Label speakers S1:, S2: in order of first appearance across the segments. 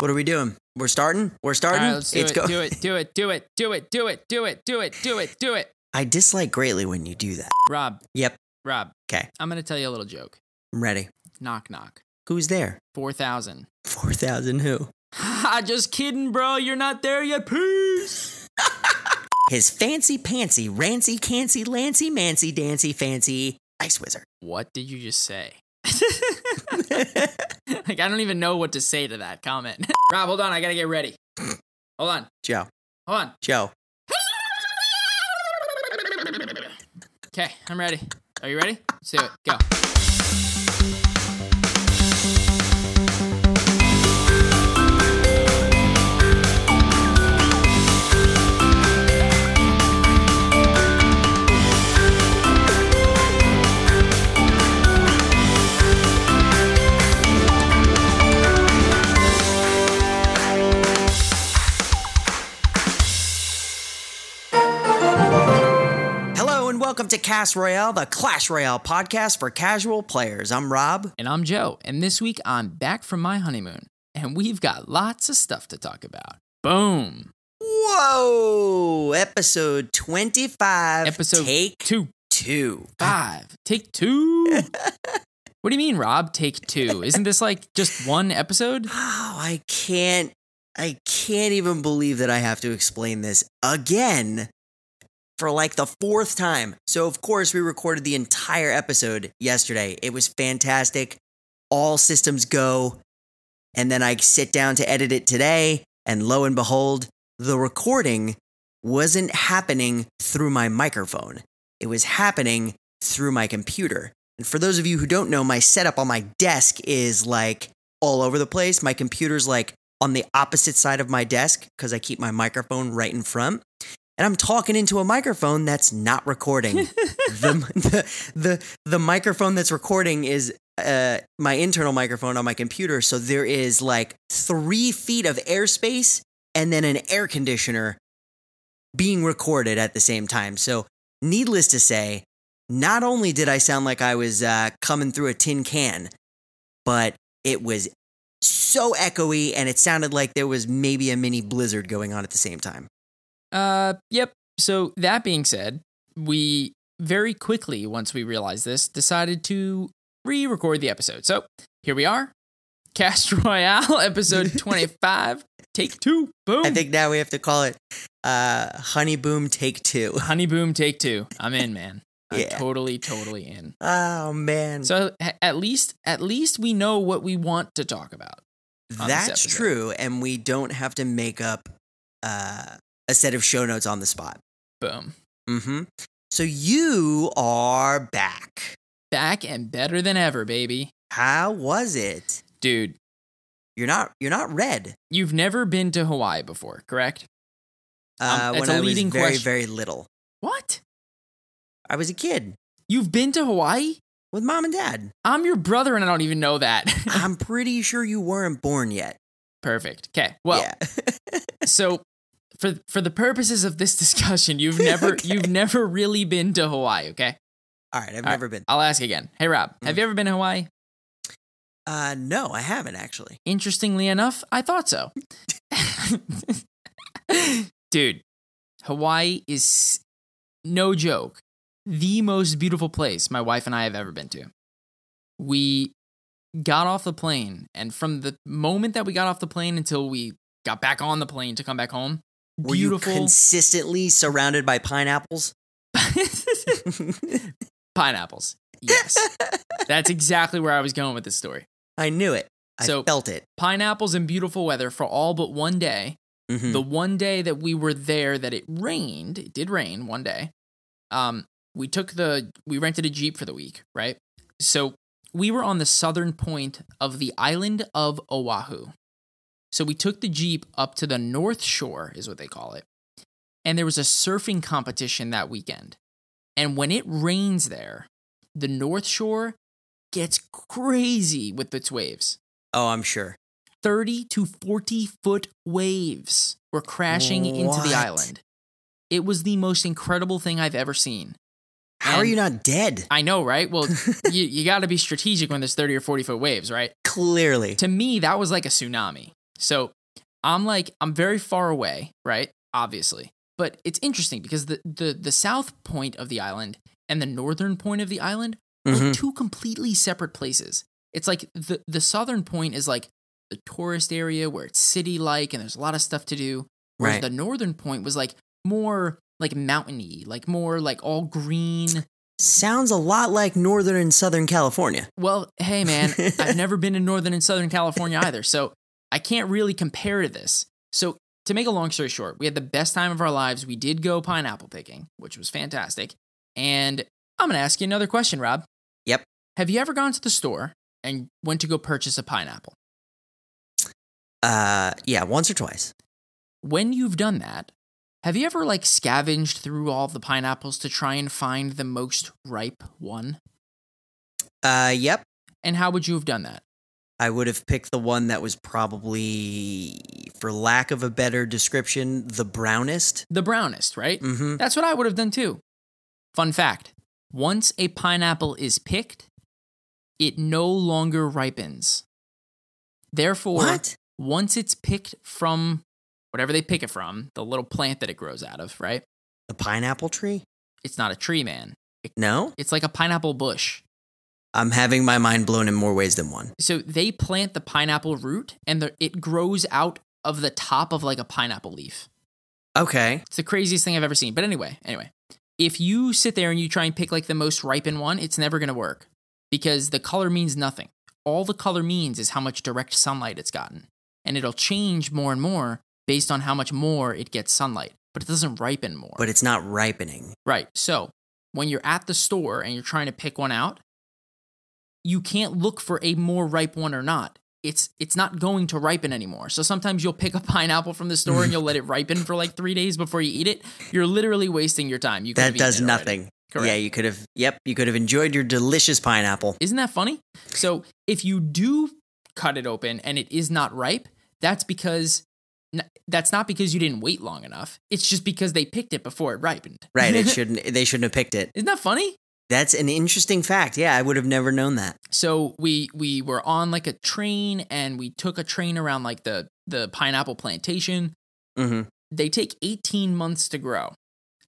S1: What are we doing? We're starting. We're starting.
S2: right, let's do
S1: It's
S2: it.
S1: go-
S2: Do it. Do it. Do it. Do it. Do it. Do it. Do it. Do it. Do it.
S1: I dislike greatly when you do that.
S2: Rob.
S1: Yep.
S2: Rob.
S1: 'Kay.
S2: I'm gonna tell you a little joke.
S1: I'm ready.
S2: Knock knock.
S1: Who's there?
S2: Four thousand.
S1: Four thousand. Who?
S2: Just kidding, bro. You're not there yet. Peace.
S1: His fancy pantsy, rancy, cancy, lancy, mancy, dancy, fancy ice wizard.
S2: What did you just say? like I don't even know what to say to that comment. Rob, hold on. I gotta get ready. Hold on.
S1: Joe.
S2: Hold on.
S1: Joe.
S2: Okay, I'm ready. Are you ready? Let's do it. Go.
S1: Welcome to Cast Royale, the Clash Royale podcast for casual players. I'm Rob.
S2: And I'm Joe, and this week I'm back from my honeymoon, and we've got lots of stuff to talk about. Boom.
S1: Whoa! Episode 25.
S2: Episode
S1: Take
S2: two,
S1: two.
S2: five, take two. what do you mean, Rob? Take two? Isn't this like just one episode?
S1: Oh, I can't. I can't even believe that I have to explain this again for like the fourth time. So, of course, we recorded the entire episode yesterday. It was fantastic. All systems go. And then I sit down to edit it today. And lo and behold, the recording wasn't happening through my microphone, it was happening through my computer. And for those of you who don't know, my setup on my desk is like all over the place. My computer's like on the opposite side of my desk because I keep my microphone right in front. And I'm talking into a microphone that's not recording. the, the, the, the microphone that's recording is uh, my internal microphone on my computer. So there is like three feet of airspace and then an air conditioner being recorded at the same time. So, needless to say, not only did I sound like I was uh, coming through a tin can, but it was so echoey and it sounded like there was maybe a mini blizzard going on at the same time.
S2: Uh, yep. So that being said, we very quickly, once we realized this, decided to re-record the episode. So here we are, Cast Royale, episode twenty-five, take two. Boom.
S1: I think now we have to call it uh, Honey Boom Take Two.
S2: Honey Boom, take two. I'm in, man. I'm
S1: Yeah.
S2: totally, totally in.
S1: Oh man,
S2: So at least, at least we know what we want to talk about.
S1: that's true, and we don't have to make up uh, a set of show notes on the spot.
S2: Boom.
S1: Mm-hmm. So you are back.
S2: Back and better than ever, baby.
S1: How was it?
S2: Dude,
S1: You're not. You're not red.
S2: you've never been to Hawaii before, correct? Um,
S1: Uh,
S2: that's
S1: when
S2: a
S1: I was
S2: leading
S1: very,
S2: question.
S1: very little.
S2: What?
S1: I was a kid
S2: You've been to Hawaii?
S1: with mom and dad.
S2: I'm your brother and I don't even know that.
S1: I'm pretty sure you weren't born yet.
S2: Perfect. Okay. Well,
S1: yeah.
S2: so for for the purposes of this discussion, you've never
S1: Okay.
S2: you've never really been to Hawaii, okay?
S1: All right. I've
S2: right.
S1: never been.
S2: I'll ask again. Hey Rob, have
S1: Mm.
S2: you ever been to Hawaii?
S1: Uh, no, I haven't actually.
S2: Interestingly enough, I thought so. Dude, Hawaii is no joke, the most beautiful place my wife and I have ever been to. We got off the plane, and from the moment that we got off the plane until we got back on the plane to come back home,
S1: Were
S2: beautiful.
S1: you consistently surrounded by pineapples?
S2: Pineapples. Yes. That's exactly where I was going with this story.
S1: I knew it. I
S2: So-
S1: felt it.
S2: Pineapples and beautiful weather for all but one day.
S1: Mhm.
S2: The one day that we were there that it rained, it did rain one day. Um, we took the we rented a Jeep for the week, right? So we were on the southern point of the island of Oahu. So we took the Jeep up to the North Shore, is what they call it. And there was a surfing competition that weekend. And when it rains there, the North Shore gets crazy with its waves.
S1: oh, I'm sure.
S2: 30 to 40 foot waves were crashing into the island. It was the most incredible thing I've ever seen.
S1: How are you not dead?
S2: I know, right? Well, you, you got to be strategic when there's 30 or 40 foot waves, right?
S1: Clearly.
S2: To me, that was like a tsunami. So I'm like, I'm very far away, right? Obviously. But it's interesting because the, the, the south point of the island and the northern point of the island are
S1: Mhm.
S2: like two completely separate places. It's like the, the southern point is like the tourist area where it's city like and there's a lot of stuff to do. Whereas
S1: Right.
S2: the northern point was like more like mountainy, like more like all green.
S1: Sounds a lot like Northern and Southern California.
S2: Well, hey man, I've never been in Northern and Southern California either, so I can't really compare to this. So, to make a long story short, we had the best time of our lives. We did go pineapple picking, which was fantastic. And I'm going to ask you another question, Rob.
S1: Yep.
S2: Have you ever gone to the store and went to go purchase a pineapple?
S1: Uh, yeah, once or twice.
S2: When you've done that, have you ever like scavenged through all the pineapples to try and find the most ripe one?
S1: Uh, yep.
S2: And how would you have done that?
S1: I would have picked the one that was probably, for lack of a better description, the brownest.
S2: The brownest, right?
S1: Mm-hmm.
S2: That's what I would have done too. Fun fact once a pineapple is picked, it no longer ripens. Therefore,
S1: What?
S2: once it's picked from whatever they pick it from, the little plant that it grows out of, right?
S1: The pineapple tree?
S2: It's not a tree, man.
S1: No?
S2: It's like a pineapple bush.
S1: I'm having my mind blown in more ways than one.
S2: So they plant the pineapple root and the, it grows out of the top of like a pineapple leaf.
S1: Okay.
S2: It's the craziest thing I've ever seen. But anyway, anyway, if you sit there and you try and pick like the most ripened one, it's never going to work because the color means nothing. All the color means is how much direct sunlight it's gotten. And it'll change more and more based on how much more it gets sunlight, but it doesn't ripen more.
S1: But it's not ripening.
S2: right. So when you're at the store and you're trying to pick one out, you can't look for a more ripe one or not. It's it's not going to ripen anymore. So sometimes you'll pick a pineapple from the store and you'll let it ripen for like three days before you eat it. You're literally wasting your time. You
S1: That does nothing.
S2: Correct.
S1: Yeah, you could have, yep, you could have enjoyed your delicious pineapple.
S2: Isn't that funny? So if you do cut it open and it is not ripe, that's because that's not because you didn't wait long enough. It's just because they picked it before it ripened.
S1: Right. It shouldn't, they shouldn't have picked it.
S2: Isn't that funny?
S1: That's an interesting fact. Yeah, I would have never known that.
S2: So we we were on like a train and we took a train around like the the pineapple plantation.
S1: hmm
S2: They take 18 months to grow.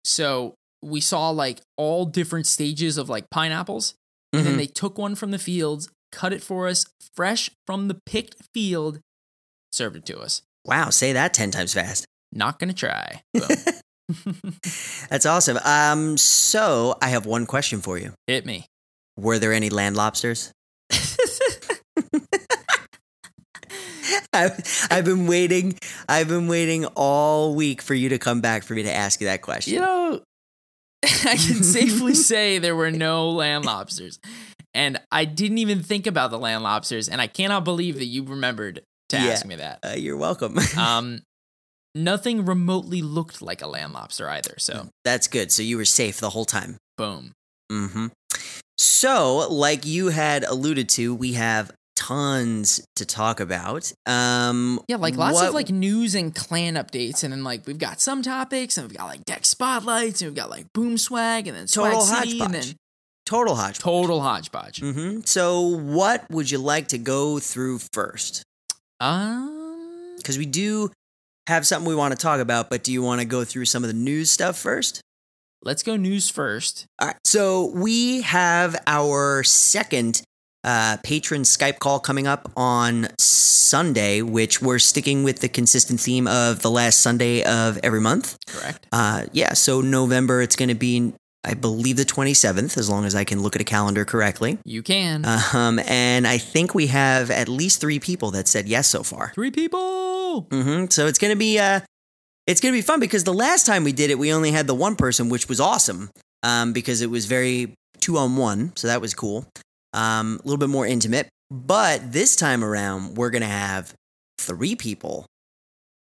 S2: So we saw like all different stages of like pineapples and then
S1: Mhm.
S2: they took one from the fields, cut it for us fresh from the picked field, served it to us.
S1: Wow, say that 10 times fast.
S2: Not gonna try.
S1: That's awesome. Um, so I have one question for you.
S2: Hit me.
S1: Were there any land lobsters? I, I've been waiting. I've been waiting all week for you to come back for me to ask you that question.
S2: you know, I can safely say there were no land lobsters. And I didn't even think about the land lobsters, and I cannot believe that you remembered to
S1: Yeah.
S2: ask me that.
S1: Uh, you're welcome.
S2: Um, nothing remotely looked like a land lobster either. So,
S1: That's good. So you were safe the whole time.
S2: boom.
S1: hmm So, like you had alluded to, we have tons to talk about. Um,
S2: Yeah, like lots
S1: what-
S2: of like news and clan updates, and then like we've got some topics, and we've got like deck spotlights, and we've got like boom swag, and then swag
S1: total
S2: city, and
S1: hodgepodge.
S2: then
S1: Total hodgepodge.
S2: total hodgepodge.
S1: hmm So, what would you like to go through first?
S2: Um,
S1: Because we do have something we want to talk about, but do you want to go through some of the news stuff first?
S2: let's go news first.
S1: All right. So we have our second uh, patron Skype call coming up on Sunday, which we're sticking with the consistent theme of the last Sunday of every month.
S2: Correct.
S1: Uh, yeah. So November, it's going to be, I believe, the 27th, as long as I can look at a calendar correctly.
S2: You can.
S1: Um, and I think we have at least three people that said yes so far.
S2: Three people.
S1: Hmm So it's gonna be uh, it's gonna be fun because the last time we did it, we only had the one person, which was awesome. Um, because it was very two on one, so that was cool. Um, a little bit more intimate. But this time around, we're gonna have three people,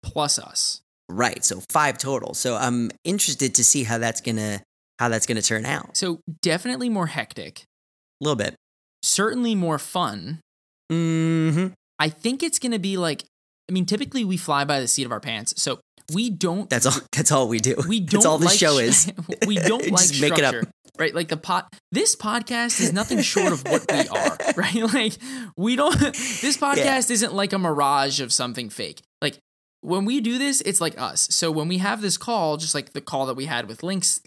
S2: Plus us.
S1: right? So five total. So I'm interested to see how that's gonna how that's gonna turn out.
S2: So definitely more hectic.
S1: A little bit.
S2: Certainly more fun.
S1: hmm
S2: I think it's going to be like, I mean, typically we fly by the seat of our pants. So we don't
S1: That's all. That's all we do.
S2: we don't
S1: That's all the show is.
S2: we don't like
S1: Just make it up.
S2: structure, right like the pot this podcast is nothing short of what we are right like we don't this podcast isn't like a mirage of something fake like when we do this it's like us so when we have this call just like the call that we had with links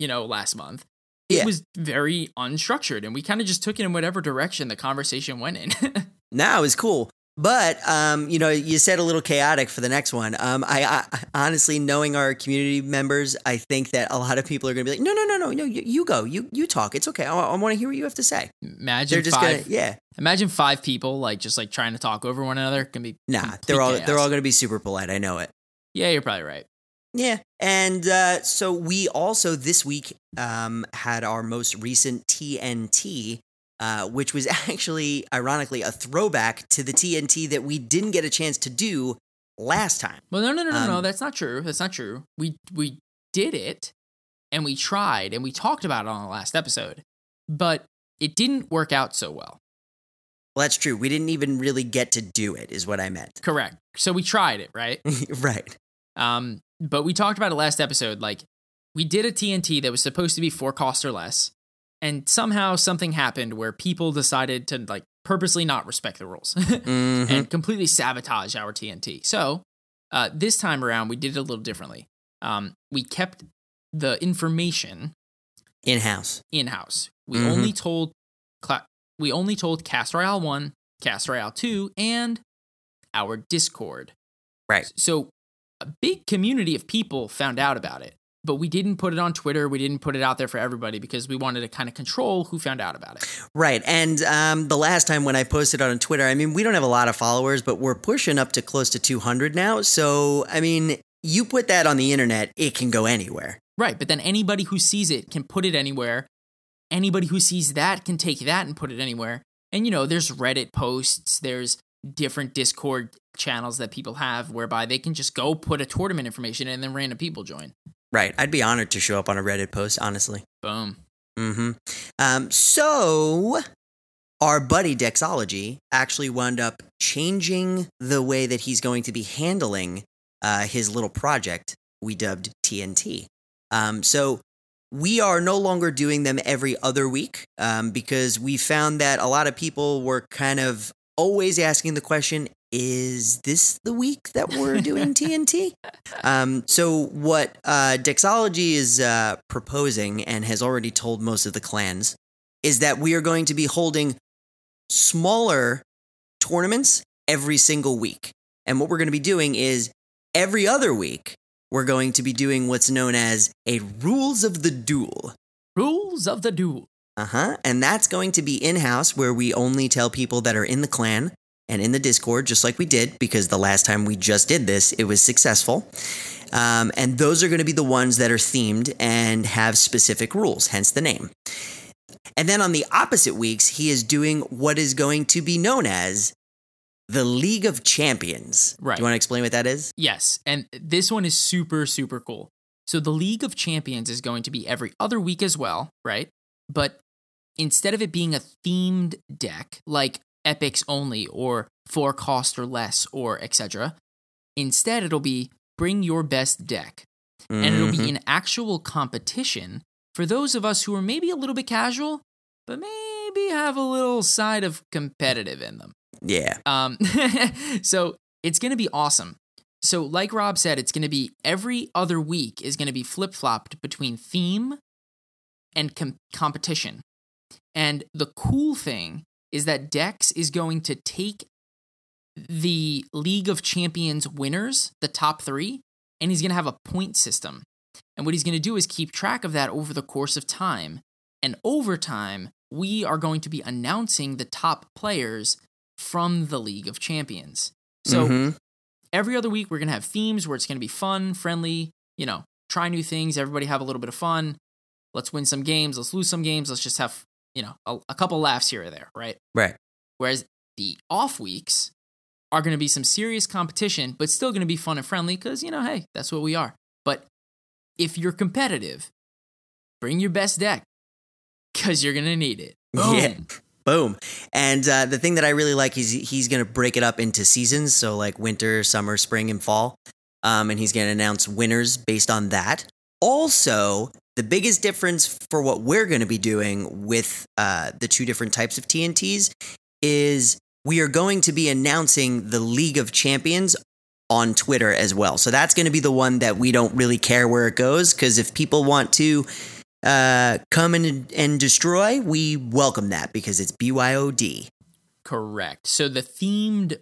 S2: you know last month it
S1: Yeah.
S2: was very unstructured and we kind of just took it in whatever direction the conversation went in
S1: Now is cool. But um, you know, you said a little chaotic for the next one. Um, I, I honestly, knowing our community members, I think that a lot of people are going to be like, "No, no, no, no, no, you, you go, you you talk. It's okay. I, want to hear what you have to say."
S2: imagine
S1: They're just
S2: five
S1: gonna, yeah,
S2: imagine five people like just like trying to talk over one another can be
S1: nah, they're all
S2: chaos.
S1: they're all going to be super polite. I know it.
S2: yeah you're probably right
S1: Yeah, and uh, so we also this week um, had our most recent TNT, uh, which was actually, ironically, a throwback to the TNT that we didn't get a chance to do last time.
S2: Well, no, no, no, no, no.
S1: Um,
S2: That's not true. That's not true. We we did it, and we tried, and we talked about it on the last episode, but it didn't work out so well.
S1: Well, that's true. We didn't even really get to do it, is what I meant.
S2: Correct. So we tried it, right?
S1: right.
S2: Um, but we talked about it last episode. Like we did a TNT that was supposed to be four cost or less, and somehow something happened where people decided to like purposely not respect the rules
S1: Mhm.
S2: and completely sabotage our TNT. So uh, this time around, we did it a little differently. Um, we kept the information
S1: In house.
S2: in house. We
S1: Mhm.
S2: only told cla- we only told Cast Royale one, Cast Royale two, and our Discord.
S1: Right.
S2: So a big community of people found out about it, but we didn't put it on Twitter. We didn't put it out there for everybody because we wanted to kind of control who found out about it.
S1: Right. And um, the last time when I posted on Twitter, I mean, we don't have a lot of followers, but we're pushing up to close to 200 now. So, I mean, you put that on the internet, it can go anywhere.
S2: Right, but then anybody who sees it can put it anywhere. Anybody who sees that can take that and put it anywhere. And you know, there's Reddit posts, there's different Discord channels that people have whereby they can just go put a tournament information and then random people join.
S1: Right. I'd be honored to show up on a Reddit post, honestly.
S2: Boom.
S1: Mm-hmm. Um, so, our buddy Dexology actually wound up changing the way that he's going to be handling uh, his little project we dubbed TNT. Um, so, we are no longer doing them every other week um, because we found that a lot of people were kind of always asking the question is this the week that we're doing TNT? Um, so, what uh, Dexology is uh, proposing and has already told most of the clans is that we are going to be holding smaller tournaments every single week. And what we're going to be doing is every other week, we're going to be doing what's known as a rules of the duel.
S2: Rules of the duel.
S1: Uh huh. And that's going to be in house where we only tell people that are in the clan and in the Discord, just like we did, because the last time we just did this, it was successful. Um, and those are going to be the ones that are themed and have specific rules, hence the name. And then on the opposite weeks, he is doing what is going to be known as the League of Champions.
S2: Right.
S1: Do you want to explain what that is?
S2: Yes, and this one is super super cool. So the League of Champions is going to be every other week as well, right? But instead of it being a themed deck like epics only or for cost or less or etc., instead it'll be bring your best deck. And it'll be an actual competition for those of us who are maybe a little bit casual, but maybe have a little side of competitive in them.
S1: Yeah.
S2: Um, so it's going to be awesome. So, like Rob said, it's going to be every other week is going to be flip flopped between theme and com- competition. And the cool thing is that Dex is going to take the League of Champions winners, the top three, and he's going to have a point system. And what he's going to do is keep track of that over the course of time. And over time, we are going to be announcing the top players from the League of Champions. So
S1: Mhm.
S2: every other week, we're going to have themes where it's going to be fun, friendly, you know, try new things, everybody have a little bit of fun. Let's win some games, let's lose some games, let's just have, you know, a, a couple laughs here or there, right?
S1: right.
S2: Whereas the off weeks are going to be some serious competition, but still going to be fun and friendly because, you know, hey, that's what we are. But if you're competitive, bring your best deck because you're going to need it.
S1: Yeah.
S2: Boom.
S1: Boom. And uh, the thing that I really like is he's going to break it up into seasons. So, like winter, summer, spring, and fall. um, and he's going to announce winners based on that. Also, the biggest difference for what we're going to be doing with uh, the two different types of TNTs is we are going to be announcing the League of Champions on Twitter as well. So that's going to be the one that we don't really care where it goes because if people want to uh, come in and destroy, we welcome that because it's BYOD.
S2: Correct. So the themed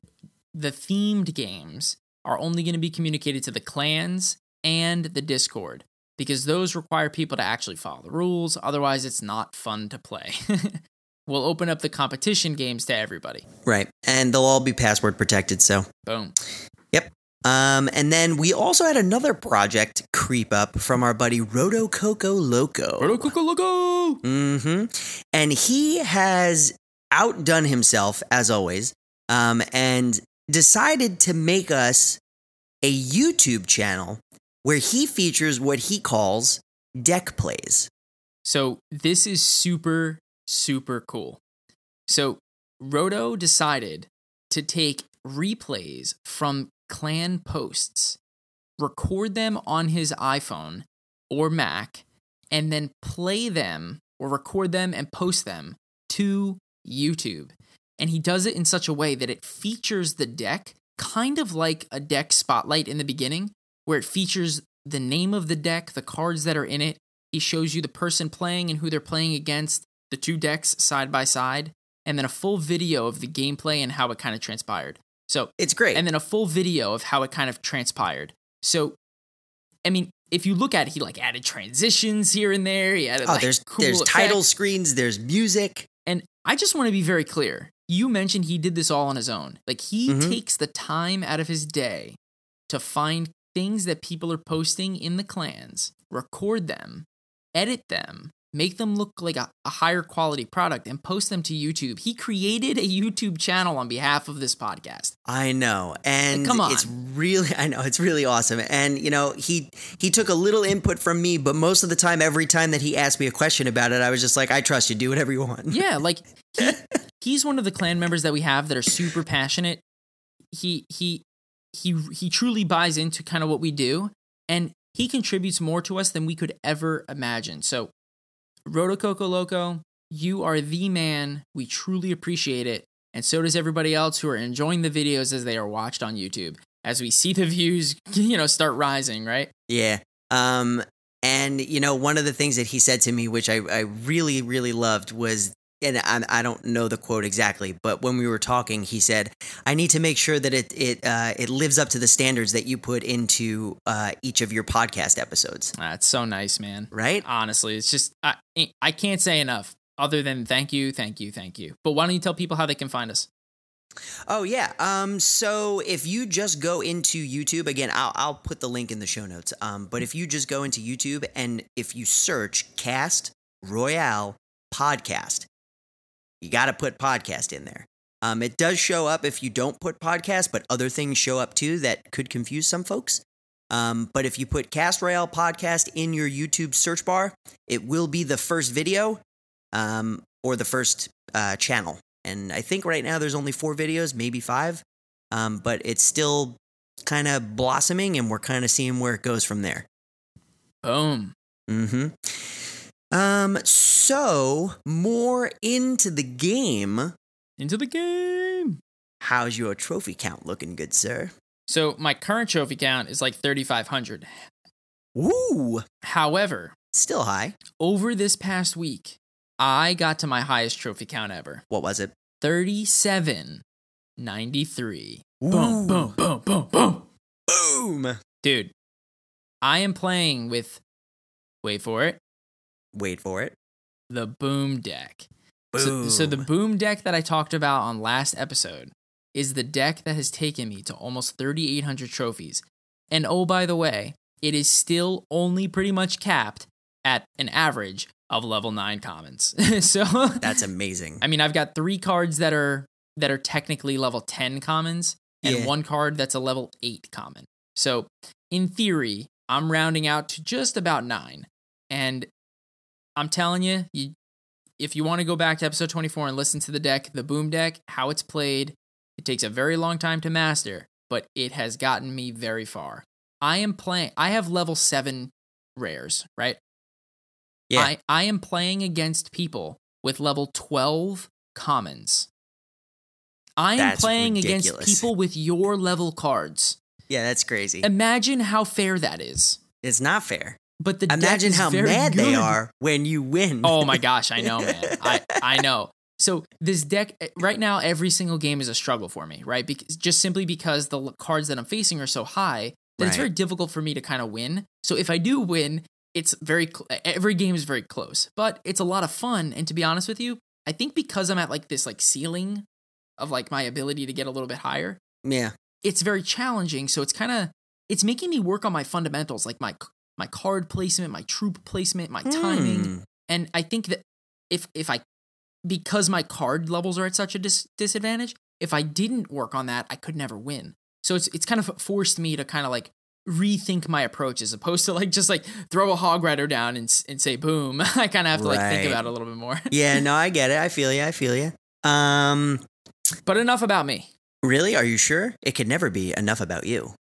S2: the themed games are only going to be communicated to the clans and the Discord because those require people to actually follow the rules. Otherwise, it's not fun to play. we'll open up the competition games to everybody.
S1: Right. And they'll all be password protected. So,
S2: Boom. Yep.
S1: Um, and then we also had another project creep up from our buddy Rodococoloco. Loco. hmm And he has outdone himself as always, um, and decided to make us a YouTube channel where he features what he calls deck plays.
S2: So this is super, super cool. So Roto decided to take replays from clan posts, record them on his iPhone or Mac, and then play them or record them and post them to YouTube. And he does it in such a way that it features the deck kind of like a deck spotlight in the beginning, where it features the name of the deck, the cards that are in it, he shows you the person playing and who they're playing against, the two decks side by side, and then a full video of the gameplay and how it kind of transpired. So,
S1: It's great.
S2: and then a full video of how it kind of transpired. So, I mean, if you look at it, he like added transitions here and there. He added
S1: oh,
S2: like,
S1: there's
S2: cool
S1: there's title screens, there's music.
S2: And I just want to be very clear. You mentioned he did this all on his own. Like he
S1: Mhm.
S2: takes the time out of his day to find things that people are posting in the clans, record them, edit them, make them look like a, a higher quality product, and post them to YouTube. He created a YouTube channel on behalf of this podcast.
S1: I know. And
S2: come on.
S1: it's really I know, it's really awesome. And you know, he he took a little input from me, but most of the time every time that he asked me a question about it, I was just like, I trust you, do whatever you want.
S2: Yeah, like he, he's one of the clan members that we have that are super passionate. He he he he truly buys into kind of what we do and he contributes more to us than we could ever imagine. So Rodococoloco, you are the man. We truly appreciate it. And so does everybody else who are enjoying the videos as they are watched on YouTube. As we see the views, you know, start rising, right?
S1: Yeah. Um, and you know, one of the things that he said to me, which I, I really, really loved, was, and I, I don't know the quote exactly, but when we were talking, he said, "I need to make sure that it it uh, it lives up to the standards that you put into uh, each of your podcast episodes."
S2: That's so nice, man.
S1: Right?
S2: honestly it's just I, I can't say enough other than thank you thank you thank you but why don't you tell people how they can find us
S1: Oh yeah. Um. So if you just go into YouTube again, I'll I'll put the link in the show notes. Um. But if you just go into YouTube and if you search Cast Royale Podcast, you got to put podcast in there. Um. It does show up if you don't put podcast, but other things show up too that could confuse some folks. Um. But if you put Cast Royale Podcast in your YouTube search bar, it will be the first video, um, or the first uh, channel. And I think right now there's only four videos, maybe five. Um, but it's still kind of blossoming, and we're kind of seeing where it goes from there.
S2: boom
S1: hmm Um. So more into the game.
S2: into the game
S1: How's your trophy count looking, good sir?
S2: so my current trophy count is like 3500
S1: Woo!
S2: however
S1: Still high.
S2: over this past week i got to my highest trophy count ever
S1: What was it?
S2: 3793
S1: Ooh.
S2: boom boom boom boom boom
S1: Boom.
S2: dude i am playing with wait for it
S1: Wait for it.
S2: the boom deck
S1: Boom.
S2: So, so the boom deck that I talked about on last episode is the deck that has taken me to almost 3,800 trophies. And oh, by the way, it is still only pretty much capped at an average of level nine commons. so
S1: That's amazing.
S2: I mean, I've got three cards that are that are technically level 10 commons and
S1: Yeah.
S2: one card that's a level 8 common. So, in theory, I'm rounding out to just about 9. And I'm telling you, you if you want to go back to episode 24 and listen to the deck, the boom deck, how it's played, it takes a very long time to master, but it has gotten me very far. I am playing. I have level seven rares, right?
S1: Yeah.
S2: I, I am playing against people with level 12 commons. I am
S1: That's
S2: playing against people with your level cards.
S1: Yeah, that's crazy.
S2: Imagine how fair that is.
S1: it's not fair.
S2: But the
S1: Imagine how mad they are when you win.
S2: Oh my gosh, I know, man. I I know. So this deck eh, right now, every single game is a struggle for me, right? Because just simply because the cards that I'm facing are so high that it's very difficult for me to kind of win. So if I do win, it's very cl- every game is very close, but it's a lot of fun. And to be honest with you, I think because I'm at like this like ceiling of like my ability to get a little bit higher,
S1: yeah.
S2: it's very challenging. So it's kind of it's making me work on my fundamentals, like my my card placement, my troop placement, my timing
S1: Hmm.
S2: and I think that if if I because my card levels are at such a dis- disadvantage, if I didn't work on that, I could never win. So it's it's kind of forced me to kind of like rethink my approach as opposed to like just like throw a hog rider down and and say boom. I kind of have to like think about it a little bit more.
S1: Yeah, no, I get it. I feel you. I feel you. Um,
S2: but enough about me.
S1: really? Are you sure? It could never be enough about you.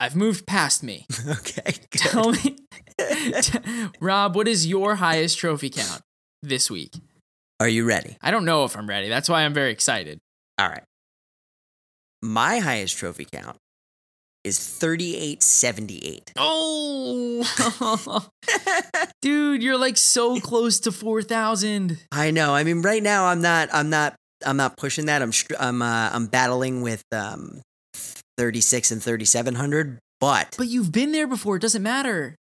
S2: I've moved past me.
S1: okay. good.
S2: Tell me, Rob, what is your highest trophy count this week?
S1: Are you ready?
S2: I don't know if I'm ready. That's why I'm very excited.
S1: All right. My highest trophy count is 3878.
S2: Oh, dude, you're like so close to four thousand.
S1: I know. I mean, right now I'm not. I'm not. I'm not pushing that. I'm. I'm. Uh, I'm battling with um, 36 and 3700. But
S2: But you've been there before. It doesn't matter.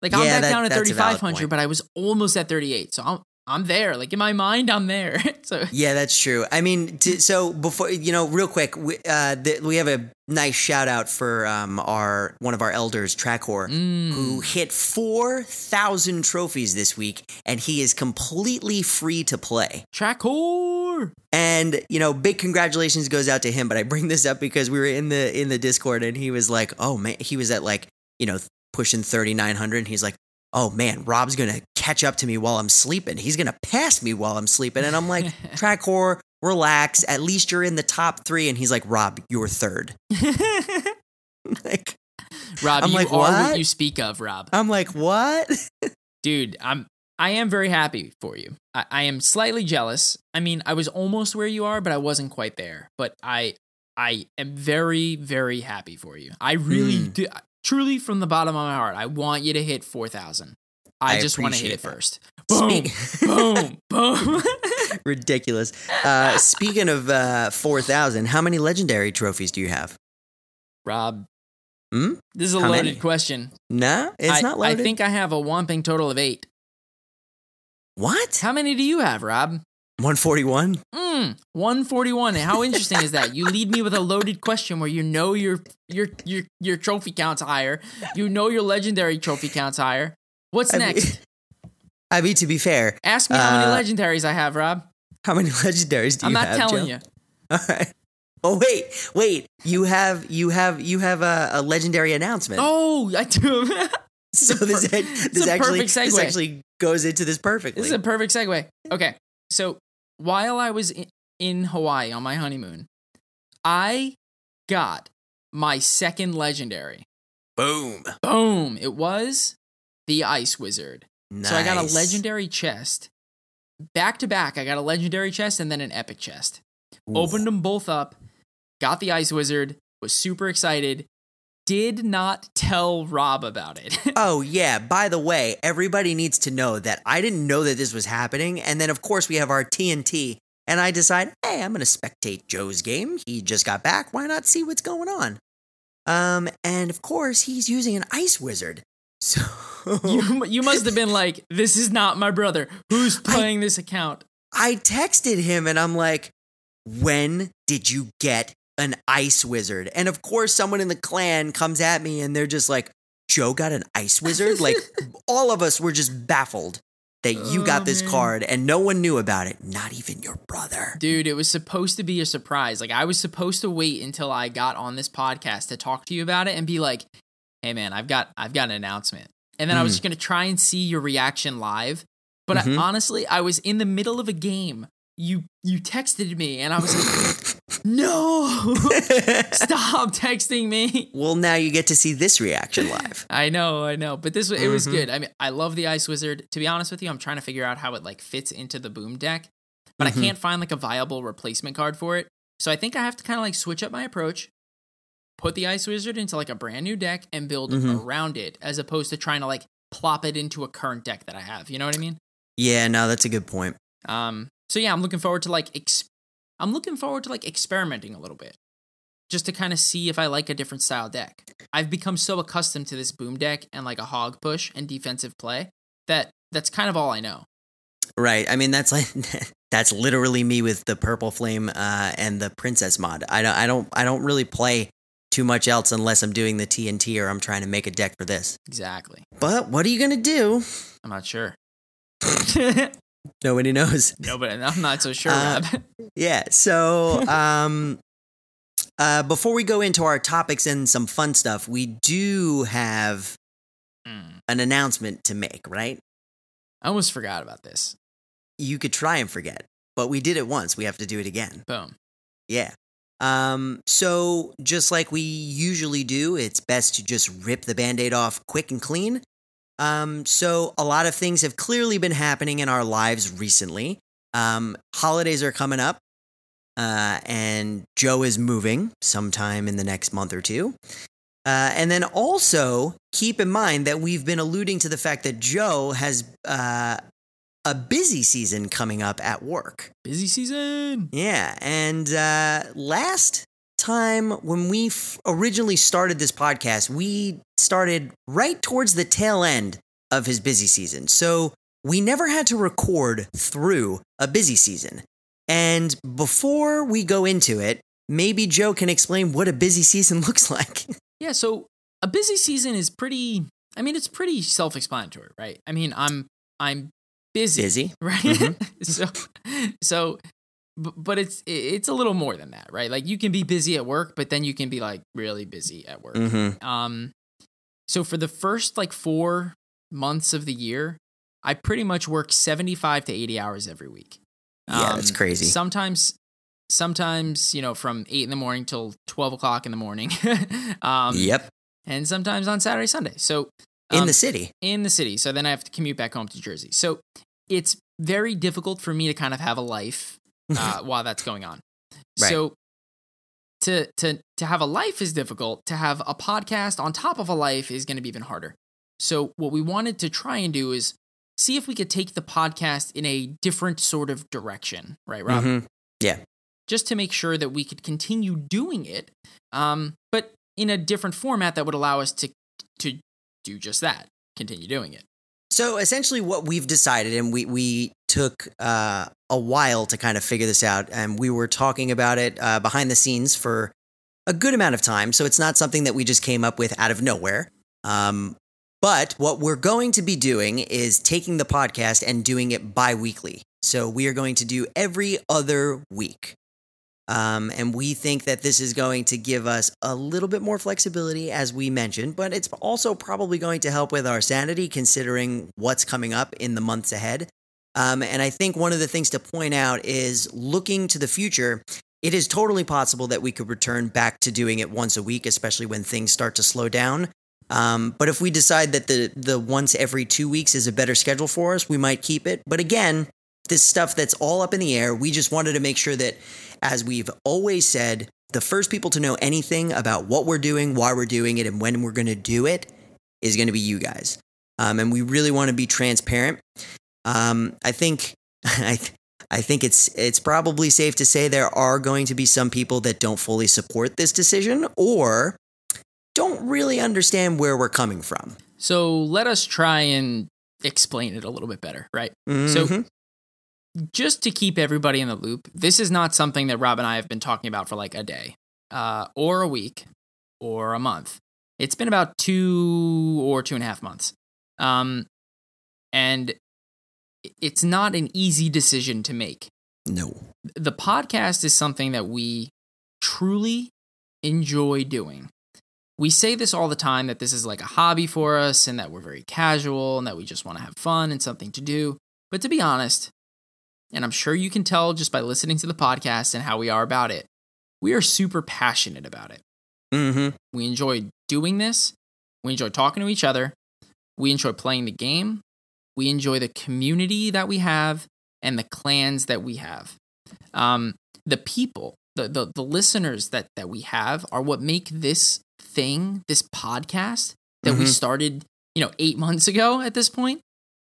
S2: Like I'm
S1: Yeah,
S2: back
S1: that-
S2: down at
S1: that's a valid
S2: 3,500, but I was almost at 38. So I'm I'm there. Like in my mind, I'm there. so
S1: yeah, that's true. I mean, so before you know, real quick, we, uh, we have a nice shout out for um, our one of our elders, Tracor,
S2: mm,
S1: who hit 4,000 trophies this week, and he is completely free to play.
S2: Trackor.
S1: And you know, big congratulations goes out to him. But I bring this up because we were in the in the Discord, and he was like, "Oh man," he was at like you know pushing 3,900, and he's like. Oh man, Rob's gonna catch up to me while I'm sleeping. He's gonna pass me while I'm sleeping. And I'm like, Tracor, relax. At least you're in the top three. And he's like, Rob, you're third. like,
S2: Rob,
S1: I'm
S2: you
S1: like,
S2: are what
S1: what?
S2: you speak of, Rob.
S1: I'm like, what?
S2: Dude, I'm I am very happy for you. I, I am slightly jealous. I mean, I was almost where you are, but I wasn't quite there. But I I am very, very happy for you. I really
S1: Hmm.
S2: do truly from the bottom of my heart, I want you to hit four thousand. I,
S1: I
S2: just want to hit it
S1: that.
S2: first. Boom,
S1: Speak-
S2: boom, boom.
S1: Ridiculous. Uh, speaking of uh, 4,000, how many legendary trophies do you have?
S2: Rob,
S1: Hmm?
S2: this is a
S1: How
S2: loaded
S1: many?
S2: question.
S1: No, it's
S2: I,
S1: not loaded.
S2: I think I have a whomping total of eight.
S1: What?
S2: How many do you have, Rob?
S1: 141?
S2: Mm, 141. How interesting is that? You lead me with a loaded question where you know your your your your trophy count's higher. You know your legendary trophy count's higher. What's
S1: I mean-
S2: next?
S1: I mean, to be fair,
S2: Ask me how many
S1: uh,
S2: legendaries I have, Rob.
S1: how many legendaries do
S2: I'm
S1: you have?
S2: I'm not telling
S1: Joe?
S2: you.
S1: All right. Oh wait, wait. You have you have you have a, a legendary announcement.
S2: Oh, I do.
S1: so this,
S2: per-
S1: this
S2: a
S1: actually this actually goes into this perfectly.
S2: this is a perfect segue. Okay, so while I was in, in Hawaii on my honeymoon, I got my second legendary.
S1: Boom.
S2: Boom! It was the Ice Wizard. So I got a legendary chest. Back to back, I got a legendary chest and then an epic chest.
S1: Ooh.
S2: Opened them both up, got the Ice Wizard, was super excited. Did not tell Rob about it.
S1: Oh yeah. By the way, everybody needs to know that I didn't know that this was happening, and then of course we have our TNT, and I decide, hey, I'm gonna spectate Joe's game. He just got back. Why not see what's going on? Um, and of course he's using an ice wizard. So
S2: you, you must have been like, this is not my brother. Who's playing this account?
S1: I texted him and I'm like, when did you get an ice wizard? And of course, someone in the clan comes at me and they're just like, Joe got an ice wizard? like, all of us were just baffled that you
S2: Oh,
S1: got this
S2: man.
S1: card and no one knew about it, not even your brother.
S2: Dude, it was supposed to be a surprise. Like, I was supposed to wait until I got on this podcast to talk to you about it and be like, hey, man, I've got, I've got an announcement. And then I was
S1: Mm.
S2: just going to try and see your reaction live. But I,
S1: Mhm.
S2: honestly, I was in the middle of a game you you texted me and I was like, "No. Stop texting me."
S1: well, now you get to see this reaction live.
S2: I know, I know, but this was it was
S1: Mhm.
S2: good. I mean, I love the Ice Wizard. To be honest with you, I'm trying to figure out how it like fits into the boom deck, but
S1: Mhm.
S2: I can't find like a viable replacement card for it. So I think I have to kind of like switch up my approach, put the Ice Wizard into like a brand new deck and build
S1: Mhm.
S2: around it as opposed to trying to like plop it into a current deck that I have. You know what I mean?
S1: Yeah, no, that's a good point.
S2: Um so yeah, I'm looking forward to like ex- I'm looking forward to like experimenting a little bit. Just to kind of see if I like a different style deck. I've become so accustomed to this boom deck and like a hog push and defensive play that that's kind of all I know.
S1: Right. I mean, that's like that's literally me with the purple flame uh, and the princess mod. I don't, I don't, I don't really play too much else unless I'm doing the TNT or I'm trying to make a deck for this.
S2: Exactly.
S1: But what are you gonna do?
S2: I'm not sure.
S1: Nobody knows.
S2: no, but I'm not so sure,
S1: Uh. Yeah. So, um, uh, before we go into our topics and some fun stuff, we do have
S2: Mm.
S1: an announcement to make. Right?
S2: I almost forgot about this.
S1: You could try and forget, but we did it once. We have to do it again.
S2: Boom.
S1: Yeah. Um, so just like we usually do, it's best to just rip the band-aid off quick and clean. Um, so a lot of things have clearly been happening in our lives recently. Um, holidays are coming up. Uh, and Joe is moving sometime in the next month or two. Uh, and then also keep in mind that we've been alluding to the fact that Joe has uh, a busy season coming up at work.
S2: Busy season.
S1: Yeah, and uh, last time when we f- originally started this podcast, we started right towards the tail end of his busy season. So we never had to record through a busy season. And before we go into it, maybe Joe can explain what a busy season looks like.
S2: Yeah, so a busy season is pretty I mean it's pretty self-explanatory, right? I mean, I'm I'm busy,
S1: busy.
S2: right?
S1: Mhm.
S2: so so but it's it's a little more than that, right? Like you can be busy at work, but then you can be like really busy at work.
S1: Mm-hmm.
S2: Um, so for the first like four months of the year, I pretty much work 75 to 80 hours every week.
S1: Yeah, that's crazy.
S2: Sometimes, sometimes, you know, from eight in the morning till 12 o'clock in the morning. um,
S1: yep,
S2: And sometimes on Saturday, Sunday. So
S1: in
S2: um,
S1: the city.
S2: in the city. So then I have to commute back home to Jersey. So it's very difficult for me to kind of have a life uh, while that's going on.
S1: Right.
S2: So to to to have a life is difficult. To have a podcast on top of a life is going to be even harder. So what we wanted to try and do is see if we could take the podcast in a different sort of direction, right, Rob?
S1: Mhm.
S2: Just to make sure that we could continue doing it, um, but in a different format that would allow us to to do just that, continue doing it.
S1: So essentially, what we've decided, and we we took uh, a while to kind of figure this out, and we were talking about it uh, behind the scenes for a good amount of time. So it's not something that we just came up with out of nowhere. Um, but what we're going to be doing is taking the podcast and doing it bi-weekly. So we are going to do every other week. Um, and we think that this is going to give us a little bit more flexibility, as we mentioned, but it's also probably going to help with our sanity considering what's coming up in the months ahead. Um, and I think one of the things to point out is looking to the future, it is totally possible that we could return back to doing it once a week, especially when things start to slow down. Um, but if we decide that the the once every two weeks is a better schedule for us, we might keep it. But again, this stuff that's all up in the air. We just wanted to make sure that, as we've always said, the first people to know anything about what we're doing, why we're doing it, and when we're going to do it is going to be you guys. Um, and we really want to be transparent. Um, I think, I, I think it's it's probably safe to say there are going to be some people that don't fully support this decision or don't really understand where we're coming from.
S2: So let us try and explain it a little bit better, right? So-
S1: Mhm.
S2: Just to keep everybody in the loop, this is not something that Rob and I have been talking about for like a day, uh, or a week, or a month. It's been about two or two and a half months, um, and it's not an easy decision to make.
S1: no.
S2: the podcast is something that we truly enjoy doing. We say this all the time that this is like a hobby for us and that we're very casual and that we just want to have fun and something to do. But to be honest, and I'm sure you can tell just by listening to the podcast and how we are about it, we are super passionate about it.
S1: Mm-hmm.
S2: We enjoy doing this. We enjoy talking to each other. We enjoy playing the game. We enjoy the community that we have and the clans that we have. Um, the people, the, the the listeners that that we have are what make this thing, this podcast that we
S1: Mhm.
S2: started, you know, eight months ago at this point,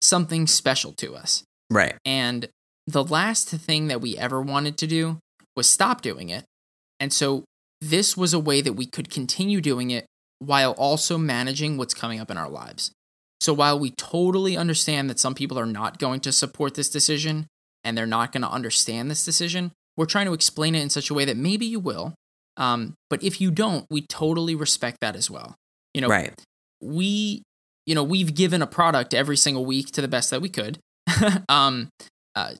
S2: something special to us.
S1: Right.
S2: And the last thing that we ever wanted to do was stop doing it. And so this was a way that we could continue doing it while also managing what's coming up in our lives. So while we totally understand that some people are not going to support this decision and they're not going to understand this decision, we're trying to explain it in such a way that maybe you will. Um, but if you don't, we totally respect that as well. You know,
S1: right.
S2: we you know we've given a product every single week to the best that we could um uh,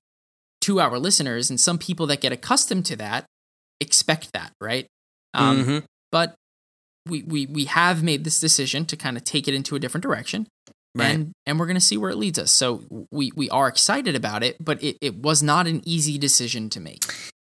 S2: to our listeners and some people that get accustomed to that expect that right um
S1: Mhm.
S2: but we we we have made this decision to kind of take it into a different direction
S1: Right.
S2: and and we're going to see where it leads us so we we are excited about it but it, it was not an easy decision to make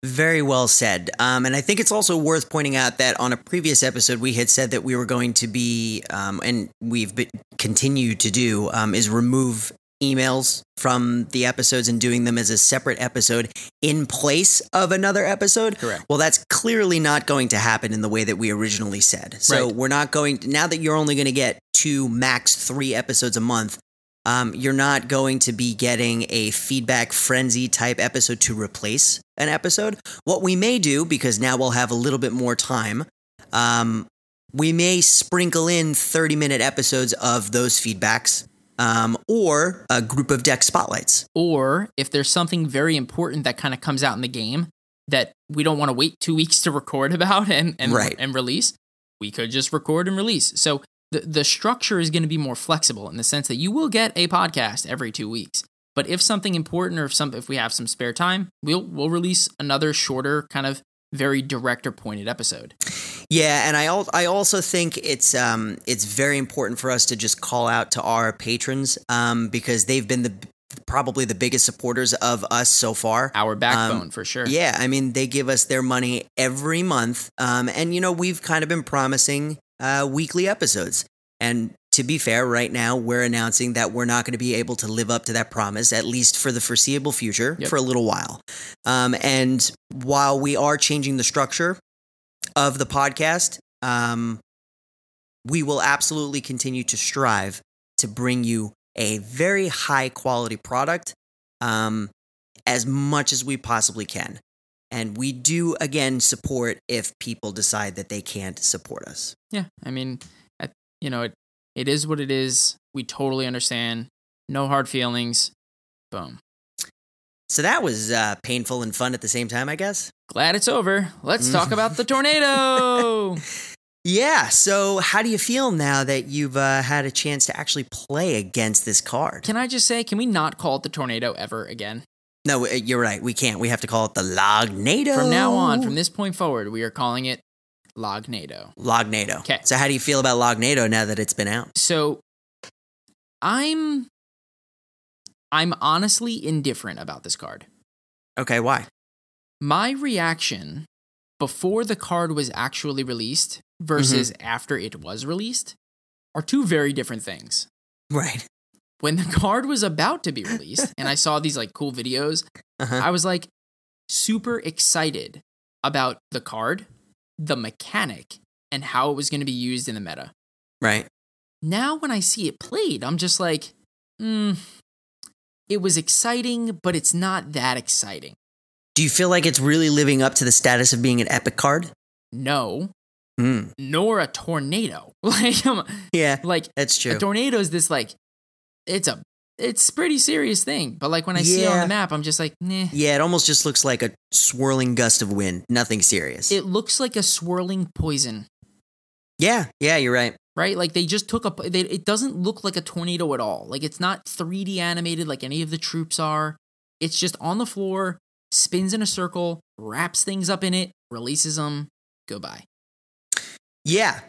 S1: Very well said. Um, and I think it's also worth pointing out that on a previous episode, we had said that we were going to be, um, and we've been, continued to do, um, is remove emails from the episodes and doing them as a separate episode in place of another episode.
S2: Correct.
S1: Well, that's clearly not going to happen in the way that we originally said. So
S2: Right.
S1: we're not going, now that you're only going to get two, max three episodes a month, um, you're not going to be getting a feedback frenzy type episode to replace an episode. What we may do, because now we'll have a little bit more time, um, we may sprinkle in 30 minute episodes of those feedbacks um, or a group of deck spotlights.
S2: or if there's something very important that kind of comes out in the game that we don't want to wait two weeks to record about and and,
S1: Right.
S2: and release, we could just record and release. So the the structure is going to be more flexible in the sense that you will get a podcast every two weeks. But if something important or if some if we have some spare time, we'll we'll release another shorter kind of very director pointed episode.
S1: Yeah, and I al- I also think it's um it's very important for us to just call out to our patrons um because they've been the probably the biggest supporters of us so far.
S2: Our backbone for sure.
S1: Yeah, I mean they give us their money every month, um, and you know we've kind of been promising uh, weekly episodes. And to be fair, right now we're announcing that we're not going to be able to live up to that promise, at least for the foreseeable future,
S2: Yep.
S1: for a little while. Um, and while we are changing the structure of the podcast, um, we will absolutely continue to strive to bring you a very high quality product um, as much as we possibly can. And we do, again, support if people decide that they can't support us.
S2: Yeah, I mean, you know, it it is what it is. We totally understand. No hard feelings. Boom.
S1: So that was uh, painful and fun at the same time, I guess.
S2: Glad it's over. Let's talk about the tornado.
S1: Yeah. So, how do you feel now that you've uh, had a chance to actually play against this card?
S2: Can I just say, can we not call it the tornado ever again?
S1: no, uh, you're right. We can't. We have to call it the log Lognado.
S2: From now on, from this point forward, we are calling it Lognado. Okay.
S1: So, how do you feel about Lognado now that it's been out?
S2: So I'm I'm honestly indifferent about this card.
S1: Okay. Why?
S2: My reaction before the card was actually released versus after it was released are two very different things.
S1: Right.
S2: When the card was about to be released and I saw these like cool videos,
S1: Uh-huh.
S2: I was like super excited about the card, the mechanic, and how it was going to be used in the meta.
S1: Right.
S2: Now, when I see it played, I'm just like, hmm, it was exciting, but it's not that exciting.
S1: Do you feel like it's really living up to the status of being an epic card?
S2: No,
S1: Hmm.
S2: nor a tornado. Like,
S1: Yeah,
S2: like
S1: that's true.
S2: a tornado is this like, it's a, it's pretty serious thing. But like when I see it on the map, I'm just like, nah.
S1: yeah, it almost just looks like a swirling gust of wind. Nothing serious.
S2: It looks like a swirling poison.
S1: yeah, yeah, you're right.
S2: right? Like they just took a. They, it doesn't look like a tornado at all. Like it's not 3D animated like any of the troops are. It's just on the floor, spins in a circle, wraps things up in it, releases them. Goodbye.
S1: Yeah.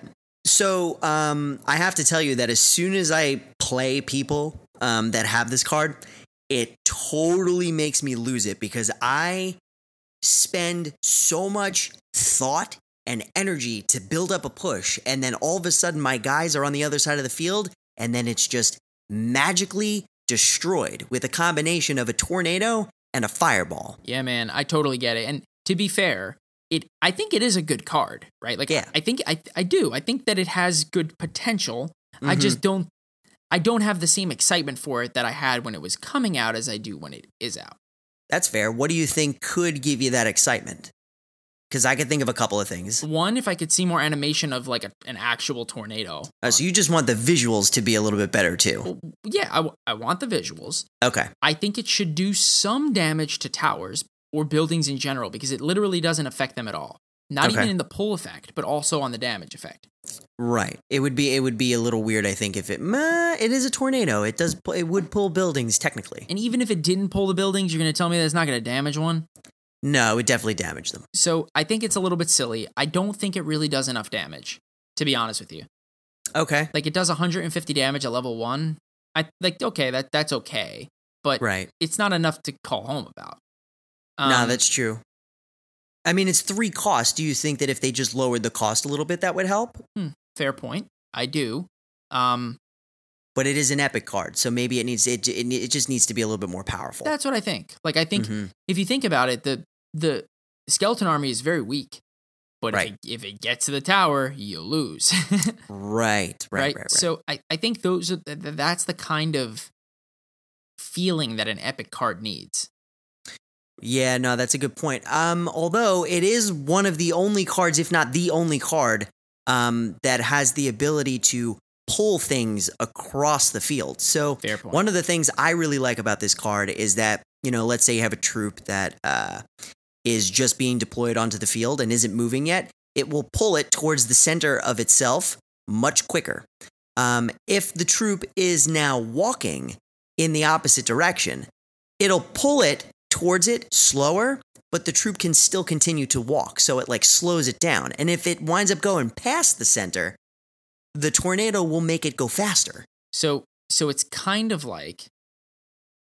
S1: So um, I have to tell you that as soon as I play people um, that have this card, it totally makes me lose it because I spend so much thought and energy to build up a push. And then all of a sudden, my guys are on the other side of the field. And then it's just magically destroyed with a combination of a tornado and a fireball.
S2: Yeah, man, I totally get it. And to be fair, it I think it is a good card, right? Like
S1: Yeah.
S2: I think I I do. I think that it has good potential. I
S1: Mhm.
S2: just don't I don't have the same excitement for it that I had when it was coming out as I do when it is out.
S1: That's fair. What do you think could give you that excitement? Because I could think of a couple of things.
S2: One, if I could see more animation of like a, an actual tornado.
S1: Uh, so you just want the visuals to be a little bit better too.
S2: Well, yeah, I, w- I want the visuals.
S1: Okay.
S2: I think it should do some damage to towers or buildings in general because it literally doesn't affect them at all. Not
S1: Okay.
S2: even in the pull effect, but also on the damage effect.
S1: Right. It would be it would be a little weird I think if it meh, it is a tornado. It does it would pull buildings technically.
S2: And even if it didn't pull the buildings, you're going to tell me that it's not going to damage one?
S1: No, it definitely damage them.
S2: So I think it's a little bit silly. I don't think it really does enough damage, to be honest with you.
S1: Okay.
S2: Like it does 150 damage at level one. I like okay, that that's okay, but
S1: Right.
S2: it's not enough to call home about.
S1: no,
S2: Um,
S1: that's true. I mean, it's three costs. Do you think that if they just lowered the cost a little bit, that would help?
S2: fair point. I do. Um,
S1: But it is an epic card, so maybe it needs it. It, it just needs to be a little bit more powerful.
S2: that's what I think. Like I think
S1: Mhm.
S2: if you think about it, the the skeleton army is very weak. But
S1: Right.
S2: if, it, if it gets to the tower, you lose.
S1: right, right, right, right.
S2: So I, I think those are th- th- that's the kind of feeling that an epic card needs.
S1: Yeah, no, that's a good point. Um, although it is one of the only cards, if not the only card, um, that has the ability to pull things across the field. So one of the things I really like about this card is that you know, let's say you have a troop that uh, is just being deployed onto the field and isn't moving yet, it will pull it towards the center of itself much quicker. Um, if the troop is now walking in the opposite direction, it'll pull it towards it slower, but the troop can still continue to walk. So it like slows it down. And if it winds up going past the center, the tornado will make it go faster.
S2: So so it's kind of like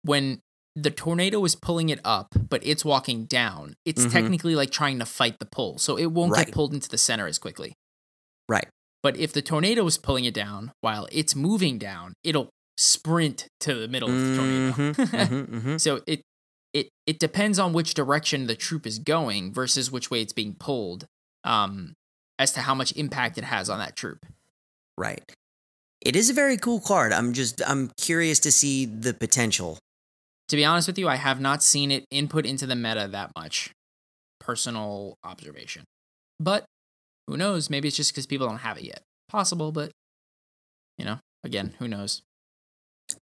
S2: when the tornado is pulling it up, but it's walking down. It's
S1: Mhm.
S2: technically like trying to fight the pull, so it won't
S1: Right.
S2: get pulled into the center as quickly.
S1: Right.
S2: But if the tornado is pulling it down while it's moving down, it'll sprint to the middle of the tornado.
S1: Mhm, mhm, mhm.
S2: So it it it depends on which direction the troop is going versus which way it's being pulled, um, as to how much impact it has on that troop.
S1: Right. It is a very cool card. I'm just I'm curious to see the potential.
S2: To be honest with you, I have not seen it input into the meta that much. Personal observation. But who knows? Maybe it's just because people don't have it yet. Possible, but you know, again, who knows?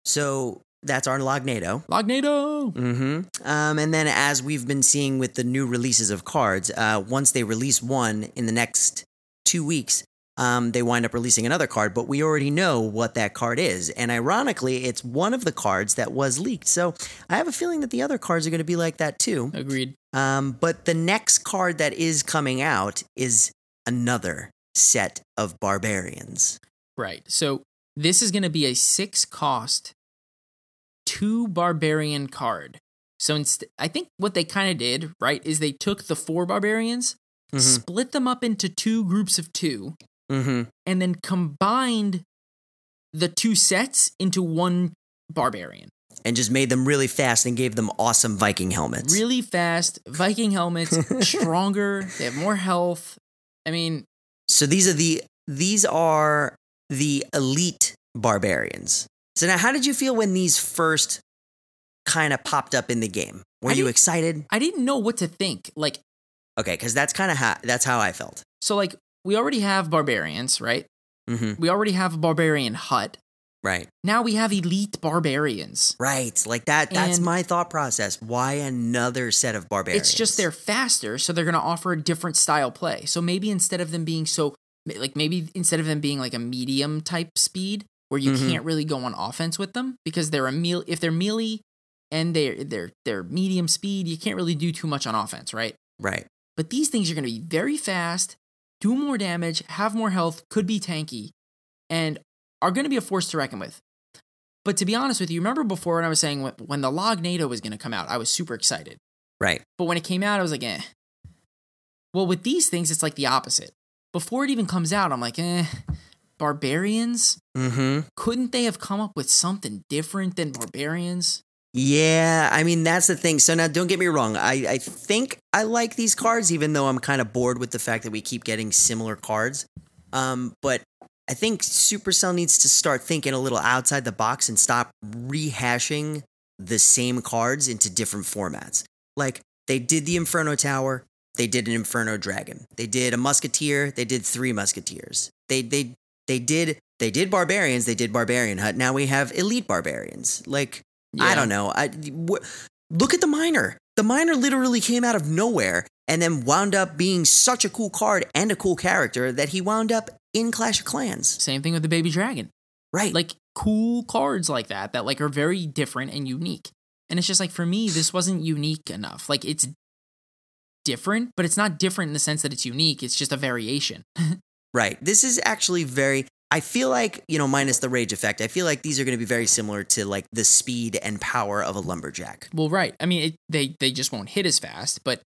S1: So that's our Lognado.
S2: Lognado!
S1: Mm-hmm. Um, and then, as we've been seeing with the new releases of cards, uh, once they release one in the next two weeks, um, they wind up releasing another card. But we already know what that card is, and ironically, it's one of the cards that was leaked. So I have a feeling that the other cards are going to be like that too.
S2: Agreed.
S1: Um, but the next card that is coming out is another set of barbarians.
S2: Right. So this is going to be a six cost, two barbarian card. So inst- I think what they kind of did, right, is they took the four barbarians,
S1: Mhm.
S2: split them up into two groups of two,
S1: Mm-hmm.
S2: and then combined the two sets into one barbarian.
S1: And just made them really fast and gave them awesome Viking helmets.
S2: Really fast, Viking helmets, stronger, they have more health. I mean,
S1: So these are the these are the elite barbarians. So now, how did you feel when these first kind of popped up in the game? Were
S2: I
S1: you excited?
S2: I didn't know what to think. Like,
S1: Okay, because that's kind of how that's how I felt.
S2: so like we already have barbarians, right?
S1: Mm-hmm.
S2: We already have a barbarian hut.
S1: Right,
S2: Now we have elite barbarians.
S1: right, like that. That's
S2: And-
S1: my thought process. Why another set of barbarians?
S2: It's just they're faster, so they're going to offer a different style play. So maybe instead of them being so, like maybe instead of them being like a medium type speed where you
S1: Mhm.
S2: can't really go on offense with them because they're a meal. If they're melee and they're they're they're medium speed, you can't really do too much on offense, right?
S1: right.
S2: But these things are going to be very fast, do more damage, have more health, could be tanky, and are going to be a force to reckon with. But to be honest with you, remember before when I was saying when, when the Lognado was going to come out, I was super excited.
S1: Right.
S2: But when it came out, I was like, eh. Well, with these things, it's like the opposite. Before it even comes out, I'm like, eh. Barbarians?
S1: Mm-hmm.
S2: Couldn't they have come up with something different than barbarians?
S1: Yeah, I mean that's the thing. So now don't get me wrong. I, I think I like these cards, even though I'm kind of bored with the fact that we keep getting similar cards. Um, but I think Supercell needs to start thinking a little outside the box and stop rehashing the same cards into different formats. Like they did the Inferno Tower, they did an Inferno Dragon. They did a Musketeer, they did three Musketeers. They they they did they did Barbarians, they did Barbarian Hut. Now we have Elite Barbarians. Like I don't know. I wh- look at the Miner. The Miner literally came out of nowhere and then wound up being such a cool card and a cool character that he wound up in Clash of Clans.
S2: Same thing with the Baby Dragon.
S1: Right.
S2: Like cool cards like that that like are very different and unique. And it's just like for me, this wasn't unique enough. Like it's different, but it's not different in the sense that it's unique. It's just a variation.
S1: Right. This is actually very. I feel like, you know, minus the rage effect, I feel like these are going to be very similar to like the speed and power of a lumberjack.
S2: Well, right. I mean, it, they they just won't hit as fast. But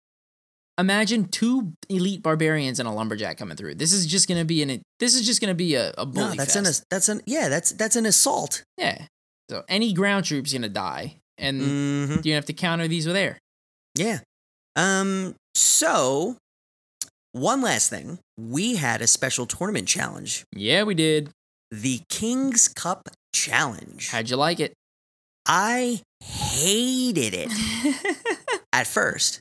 S2: imagine two elite barbarians and a lumberjack coming through. This is just gonna be an. This is just gonna be a, a bully
S1: No, that's
S2: fest.
S1: an that's an yeah, that's that's an assault.
S2: yeah. So any ground troop's gonna die, and
S1: hmm
S2: you're gonna have to counter these with air.
S1: Yeah. Um. So, one last thing, we had a special tournament challenge,
S2: Yeah, we did.
S1: the King's Cup Challenge.
S2: How'd you like it?
S1: I hated it at first.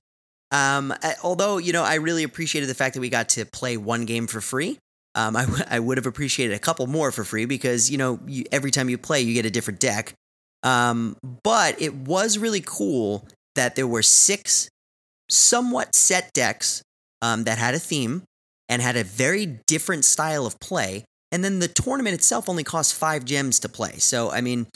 S1: Um, although you know, I really appreciated the fact that we got to play one game for free. Um, I, w- I would have appreciated a couple more for free because you know you, every time you play, you get a different deck. Um, but it was really cool that there were six somewhat set decks um, that had a theme and had a very different style of play. And then the tournament itself only costs five gems to play. So I mean,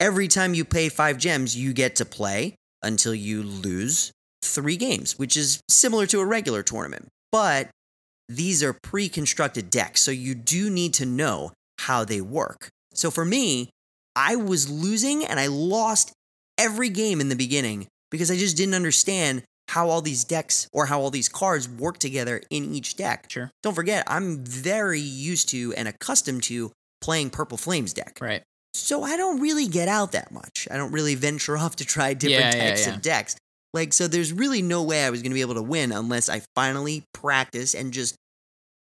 S1: every time you pay five gems, you get to play until you lose three games, which is similar to a regular tournament. But these are pre constructed decks, so you do need to know how they work. So for me, I was losing and I lost every game in the beginning because I just didn't understand how all these decks or how all these cards work together in each deck.
S2: Sure.
S1: Don't forget, I'm very used to and accustomed to playing Purple Flames deck.
S2: Right.
S1: So I don't really get out that much. I don't really venture off to try different
S2: Yeah, yeah,
S1: types
S2: yeah.
S1: of decks. Like, so there's really no way I was going to be able to win unless I finally practiced and just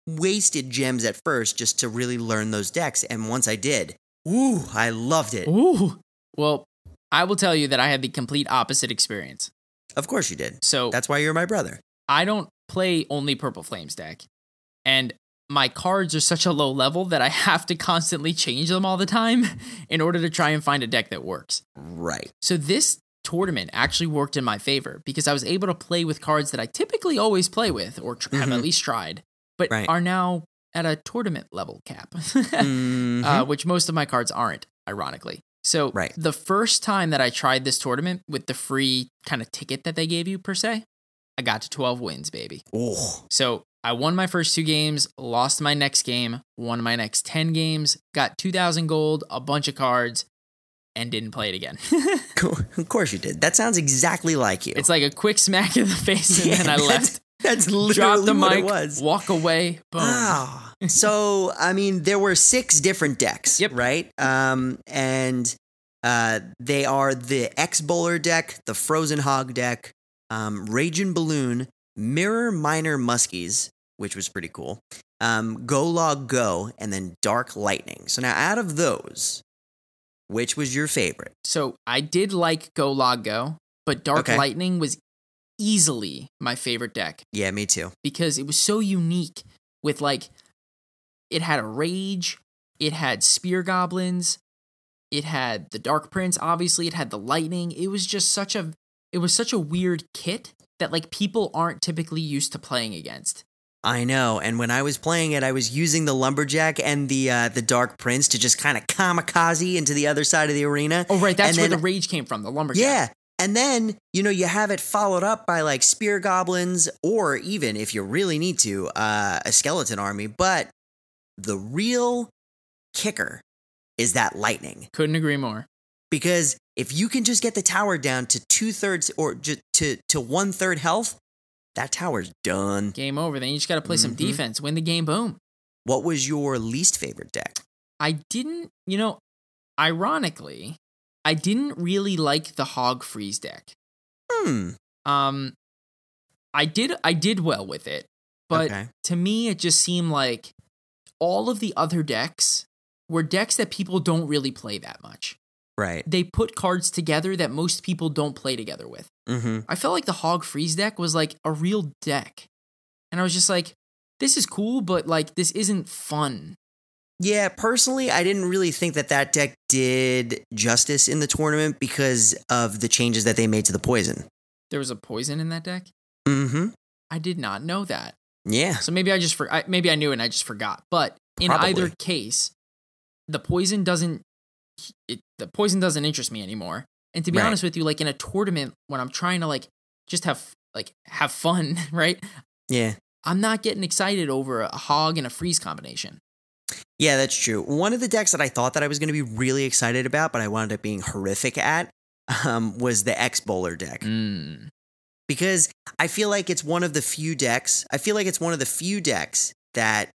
S1: wasted gems at first just to really learn those decks. And once I did, ooh, I loved it.
S2: Ooh. Well, I will tell you that I had the complete opposite experience.
S1: Of course you did.
S2: So
S1: That's why you're my brother.
S2: I don't play only Purple Flames deck. And my cards are such a low level that I have to constantly change them all the time in order to try and find a deck that works.
S1: Right.
S2: So this tournament actually worked in my favor because I was able to play with cards that I typically always play with or tr- have
S1: Mhm.
S2: at least tried, but
S1: Right.
S2: are now at a tournament level cap,
S1: Mhm.
S2: uh, which most of my cards aren't, ironically. So
S1: Right.
S2: the first time that I tried this tournament with the free kind of ticket that they gave you per se, I got to 12 wins, baby.
S1: oh,
S2: So I won my first two games, lost my next game, won my next 10 games, got 2,000 gold, a bunch of cards, and didn't play it again.
S1: of course you did. That sounds exactly like you.
S2: it's like a quick smack in the face, and then I left.
S1: That's literally
S2: Drop the
S1: what
S2: mic,
S1: it was.
S2: walk away, boom.
S1: Ah, so I mean, there were six different decks,
S2: Yep.
S1: right? Um, and uh, they are the X Bowler deck, the Frozen Hog deck, um, Raging Balloon, Mirror Miner Muskies, which was pretty cool, um, Go Log Go, and then Dark Lightning. So now, out of those, which was your favorite?
S2: So I did like Go Log Go, but Dark
S1: Okay.
S2: Lightning was easily my favorite deck
S1: Yeah, me too.
S2: because it was so unique with like it had a rage, it had spear goblins, it had the dark prince, obviously, it had the lightning. It was just such a it was such a weird kit that like people aren't typically used to playing against.
S1: I know, and when I was playing it, I was using the lumberjack and the uh, the dark prince to just kind of kamikaze into the other side of the arena.
S2: Oh right, that's
S1: And
S2: where
S1: then-
S2: the rage came from, the lumberjack.
S1: Yeah. And then, you know, you have it followed up by like spear goblins or even if you really need to, uh, a skeleton army. But the real kicker is that lightning.
S2: Couldn't agree more.
S1: Because if you can just get the tower down to two thirds or to to one third health, that tower's done.
S2: Game over. Then you just got to play some
S1: Mhm.
S2: defense, win the game. Boom.
S1: What was your least favorite deck?
S2: I didn't, you know, ironically, I didn't really like the Hog Freeze deck.
S1: Hmm.
S2: Um, I did, I did well with it, but
S1: okay.
S2: to me, it just seemed like all of the other decks were decks that people don't really play that much.
S1: Right.
S2: They put cards together that most people don't play together with.
S1: Mm-hmm.
S2: I felt like the Hog Freeze deck was like a real deck. And I was just like, this is cool, but like, this isn't fun.
S1: Yeah, personally, I didn't really think that that deck did justice in the tournament because of the changes that they made to the poison.
S2: There was a poison in that deck.
S1: Mm-hmm.
S2: I did not know that.
S1: Yeah.
S2: So maybe I just for I, maybe I knew it and I just forgot. But in either case, the poison doesn't it, the poison doesn't interest me anymore. And to be
S1: Right.
S2: honest with you, like in a tournament when I'm trying to like just have like have fun, right?
S1: Yeah.
S2: I'm not getting excited over a hog and a freeze combination.
S1: Yeah, that's true. One of the decks that I thought that I was going to be really excited about, but I wound up being horrific at, um, was the X Bowler deck.
S2: Mm.
S1: Because I feel like it's one of the few decks. I feel like it's one of the few decks that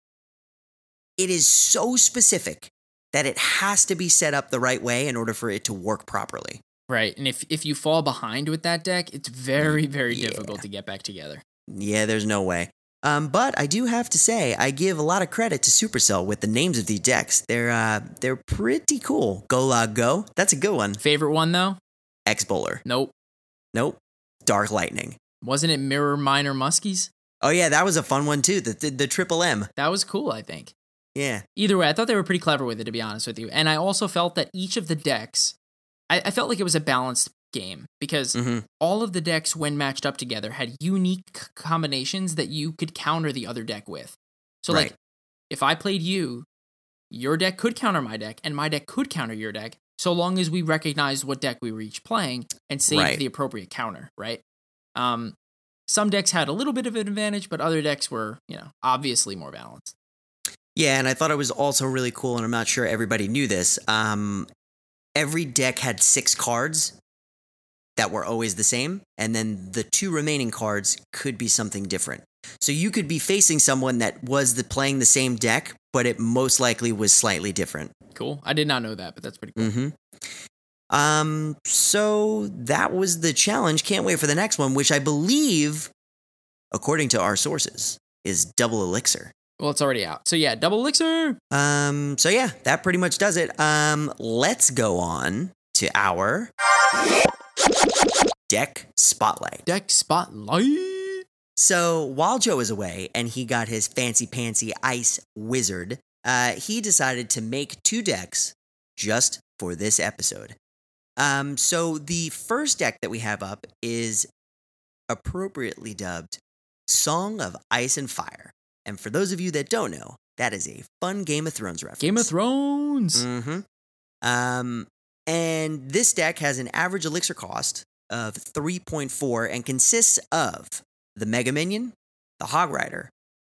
S1: it is so specific that it has to be set up the right way in order for it to work properly.
S2: Right. And if if you fall behind with that deck, it's very very
S1: Yeah.
S2: difficult to get back together.
S1: Yeah, there's no way. Um, but I do have to say, I give a lot of credit to Supercell with the names of these decks. They're uh, they're pretty cool. Go Log Go, that's a good one.
S2: Favorite one though?
S1: X Bowler,
S2: Nope.
S1: nope. Dark Lightning.
S2: Wasn't it Mirror Miner Muskies?
S1: Oh yeah, that was a fun one too. The the, the triple M.
S2: That was cool, I think.
S1: Yeah.
S2: Either way, I thought they were pretty clever with it, to be honest with you. And I also felt that each of the decks, I, I felt like it was a balanced game because
S1: hmm
S2: all of the decks, when matched up together, had unique combinations that you could counter the other deck with. So,
S1: Right.
S2: like, if I played you, your deck could counter my deck, and my deck could counter your deck, so long as we recognize what deck we were each playing and save
S1: Right.
S2: the appropriate counter, right? Um, some decks had a little bit of an advantage, but other decks were, you know, obviously more balanced.
S1: Yeah, and I thought it was also really cool, and I'm not sure everybody knew this. Um, every deck had six cards that were always the same, and then the two remaining cards could be something different. So you could be facing someone that was the, playing the same deck, but it most likely was slightly different.
S2: Cool. I did not know that, but that's pretty cool.
S1: Mm-hmm. Um, so that was the challenge. Can't wait for the next one, which I believe, according to our sources, is double elixir.
S2: Well, it's already out. So yeah, double elixir.
S1: Um, so yeah, that pretty much does it. Um, let's go on to our deck spotlight.
S2: Deck spotlight.
S1: So while Joe was away and he got his fancy pantsy ice wizard, uh, he decided to make two decks just for this episode. Um, so the first deck that we have up is appropriately dubbed Song of Ice and Fire. And for those of you that don't know, that is a fun Game of Thrones reference.
S2: Game of Thrones.
S1: Mm-hmm. Um, and this deck has an average elixir cost of 3.4 and consists of the Mega Minion, the Hog Rider,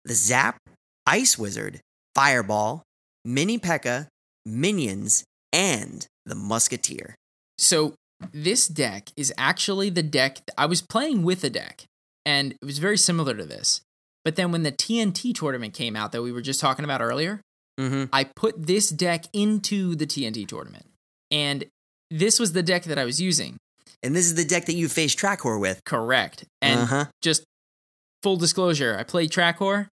S1: the Zap, Ice Wizard, Fireball, Mini P.E.K.K.A., Minions, and the Musketeer.
S2: So this deck is actually the deck I was playing with a deck, and it was very similar to this. But then when the TNT tournament came out that we were just talking about earlier,
S1: Mm-hmm.
S2: I put this deck into the TNT tournament, and this was the deck that I was using.
S1: And this is the deck that you faced Trackhor with.
S2: Correct. And
S1: uh-huh.
S2: just full disclosure, I played Trackhor.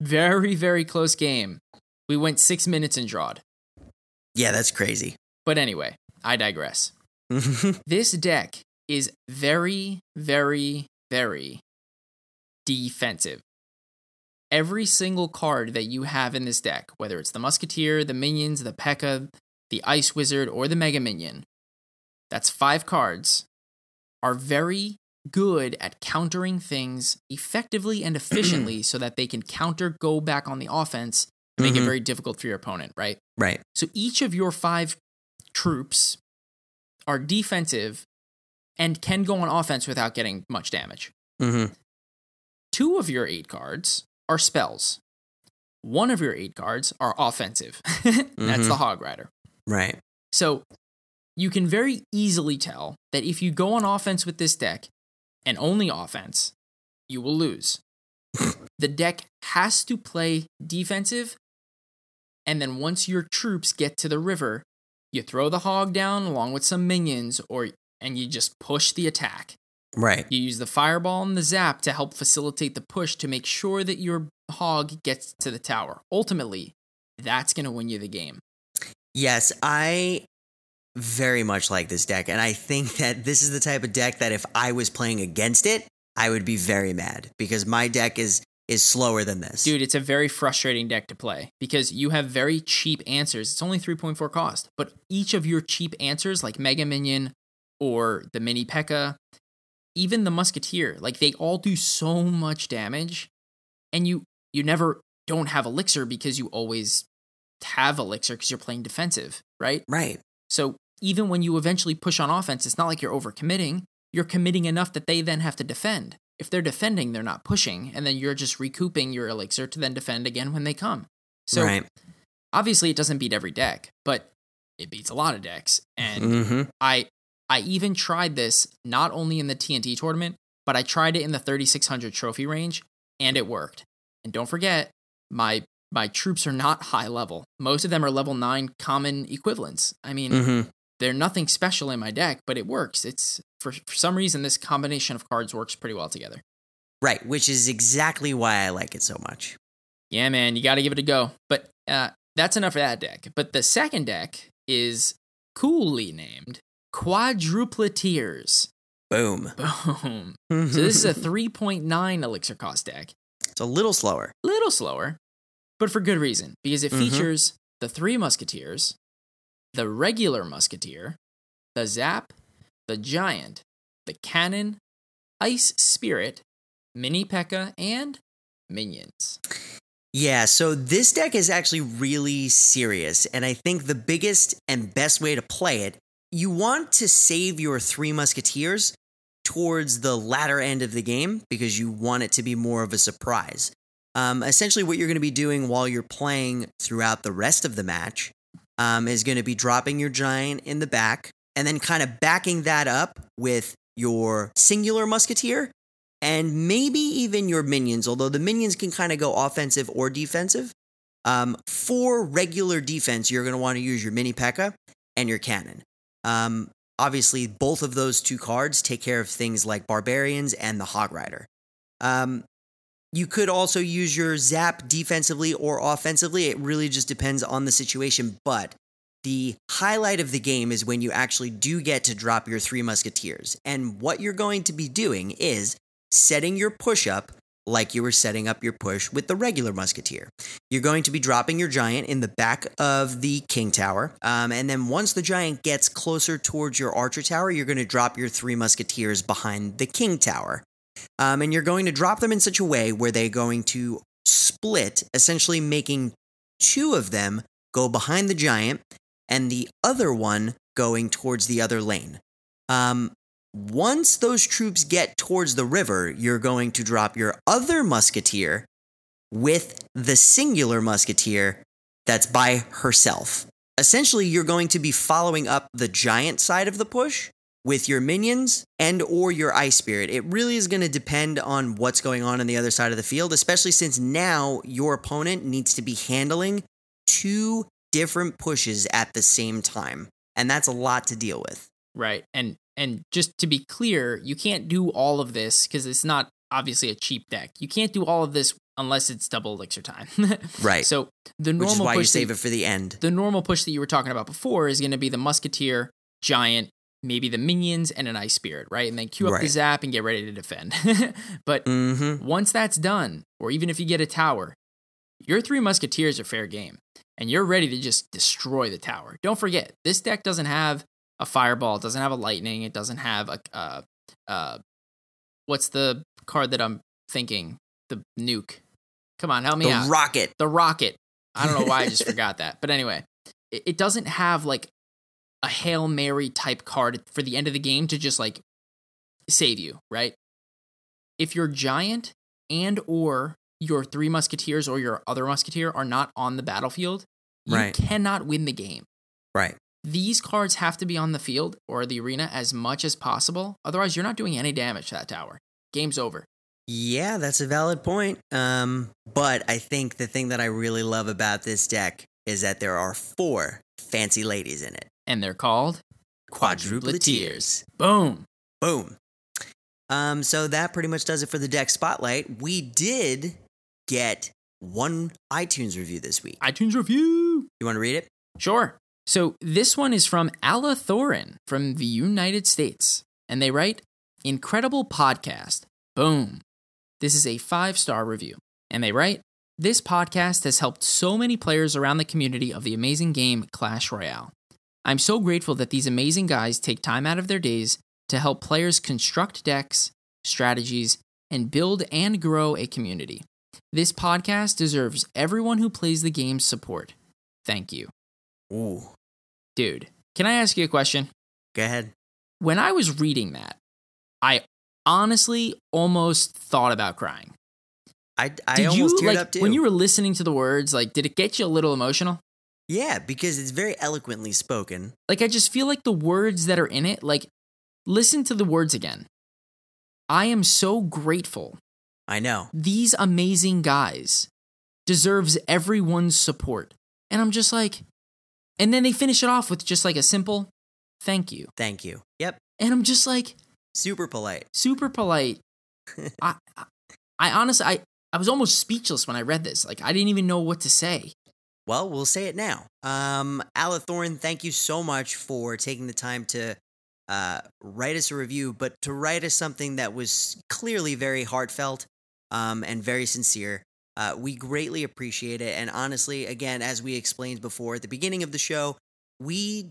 S2: Very, very close game. We went six minutes and drawed.
S1: Yeah, that's crazy.
S2: But anyway, I digress. This deck is very, very, very defensive. Every single card that you have in this deck, whether it's the Musketeer, the Minions, the P.E.K.K.A., the Ice Wizard, or the Mega Minion, that's five cards, are very good at countering things effectively and efficiently so that they can counter, go back on the offense, and make it
S1: Mhm.
S2: very difficult for your opponent, right?
S1: right.
S2: So each of your five troops are defensive and can go on offense without getting much damage.
S1: Mm-hmm.
S2: Two of your eight cards are spells. One of your eight cards are offensive. That's the Hog Rider.
S1: Right.
S2: So you can very easily tell that if you go on offense with this deck and only offense, you will lose. the deck has to play defensive, and then once your troops get to the river, you throw the hog down along with some minions, or and you just push the attack.
S1: Right.
S2: You use the fireball and the zap to help facilitate the push to make sure that your hog gets to the tower. Ultimately, that's going to win you the game.
S1: Yes, I very much like this deck, and I think that this is the type of deck that if I was playing against it, I would be very mad because my deck is is slower than this.
S2: Dude, it's a very frustrating deck to play because you have very cheap answers. It's only 3.4 cost, but each of your cheap answers, like Mega Minion or the Mini P.E.K.K.A., even the Musketeer, like they all do so much damage, and you you never don't have Elixir because you always have Elixir because you're playing defensive, right?
S1: Right.
S2: So even when you eventually push on offense, it's not like you're overcommitting. You're committing enough that they then have to defend. If they're defending, they're not pushing, and then you're just recouping your elixir to then defend again when they come. So
S1: right.
S2: obviously, it doesn't beat every deck, but it beats a lot of decks. And
S1: hmm
S2: I I even tried this not only in the TNT tournament, but I tried it in the 3600 trophy range, and it worked. And don't forget, my my troops are not high level. Most of them are level nine common equivalents. I mean,
S1: hmm
S2: they're nothing special in my deck, but it works. It's for, for some reason this combination of cards works pretty well together.
S1: Right. Which is exactly why I like it so much.
S2: Yeah, man, you got to give it a go. But uh, that's enough for that deck. But the second deck is coolly named Quadrupleteers.
S1: Boom.
S2: Boom. So this is a 3.9 elixir cost deck.
S1: it's a little slower.
S2: little slower, but for good reason because it
S1: Mhm.
S2: features the three musketeers, the regular musketeer, the zap, the giant, the cannon, ice spirit, mini P.E.K.K.A., and minions.
S1: Yeah, so this deck is actually really serious, and I think the biggest and best way to play it, you want to save your three musketeers towards the latter end of the game because you want it to be more of a surprise. Um, essentially, what you're going to be doing while you're playing throughout the rest of the match um, is going to be dropping your giant in the back and then kind of backing that up with your singular musketeer and maybe even your minions, although the minions can kind of go offensive or defensive. Um, for regular defense, you're going to want to use your mini P.E.K.K.A. and your cannon. Um, obviously, both of those two cards take care of things like barbarians and the hog rider. Um, you could also use your zap defensively or offensively. It really just depends on the situation. But the highlight of the game is when you actually do get to drop your three musketeers. And what you're going to be doing is setting your push up like you were setting up your push with the regular musketeer. You're going to be dropping your giant in the back of the king tower. Um, and then once the giant gets closer towards your archer tower, you're going to drop your three musketeers behind the king tower. Um, and you're going to drop them in such a way where they're going to split, essentially making two of them go behind the giant and the other one going towards the other lane. Um, once those troops get towards the river, you're going to drop your other musketeer with the singular musketeer that's by herself. Essentially, you're going to be following up the giant side of the push with your minions and or your ice spirit. It really is going to depend on what's going on on the other side of the field, especially since now your opponent needs to be handling two different pushes at the same time. And that's a lot to deal with.
S2: Right. And and just to be clear, you can't do all of this because it's not obviously a cheap deck. You can't do all of this unless it's double elixir time.
S1: Right.
S2: So the
S1: Which
S2: normal
S1: is why you
S2: push
S1: save
S2: that,
S1: it for the end.
S2: the normal push that you were talking about before is going to be the musketeer, giant, maybe the minions, and an ice spirit, right? And then queue up the zap and get ready to defend. but
S1: Mm-hmm.
S2: once that's done, or even if you get a tower, your three musketeers are fair game, and you're ready to just destroy the tower. Don't forget, this deck doesn't have a fireball, it doesn't have a lightning, it doesn't have a uh, uh, what's the card that I'm thinking? The nuke. Come on, help me
S1: The
S2: out.
S1: rocket.
S2: the rocket. I don't know why I just forgot that, but anyway, it, it doesn't have like a hail mary type card for the end of the game to just like save you, right? If your giant and or your three musketeers or your other musketeer are not on the battlefield, you
S1: Right.
S2: cannot win the game.
S1: Right.
S2: These cards have to be on the field or the arena as much as possible. Otherwise, you're not doing any damage to that tower. Game's over.
S1: Yeah, that's a valid point. Um, but I think the thing that I really love about this deck is that there are four fancy ladies in it.
S2: And they're called
S1: Quadrupleteers.
S2: Boom.
S1: Boom. Um, so that pretty much does it for the deck spotlight. We did get one iTunes review this week.
S2: iTunes review.
S1: You want to read it?
S2: Sure. So this one is from Alla Thorin from the United States. And they write, Incredible podcast. Boom. This is a five star review. And they write, This podcast has helped so many players around the community of the amazing game Clash Royale. I'm so grateful that these amazing guys take time out of their days to help players construct decks, strategies, and build and grow a community. This podcast deserves everyone who plays the game's support. Thank you.
S1: Ooh.
S2: Dude, can I ask you a question?
S1: Go ahead.
S2: When I was reading that, I honestly almost thought about crying.
S1: I, I
S2: Did
S1: almost
S2: you
S1: teared
S2: like
S1: up too.
S2: when you were listening to the words, like did it get you a little emotional?
S1: Yeah, because it's very eloquently spoken.
S2: Like I just feel like the words that are in it, like listen to the words again. I am so grateful.
S1: I know.
S2: These amazing guys deserves everyone's support. And I'm just like and then they finish it off with just like a simple thank you.
S1: Thank you. Yep.
S2: And I'm just like
S1: Super polite.
S2: super polite. I, I, I honestly, I, I was almost speechless when I read this. Like, I didn't even know what to say.
S1: Well, we'll say it now. Um, Ala Thorne, thank you so much for taking the time to uh, write us a review, but to write us something that was clearly very heartfelt um, and very sincere. Uh, we greatly appreciate it. And honestly, again, as we explained before at the beginning of the show, we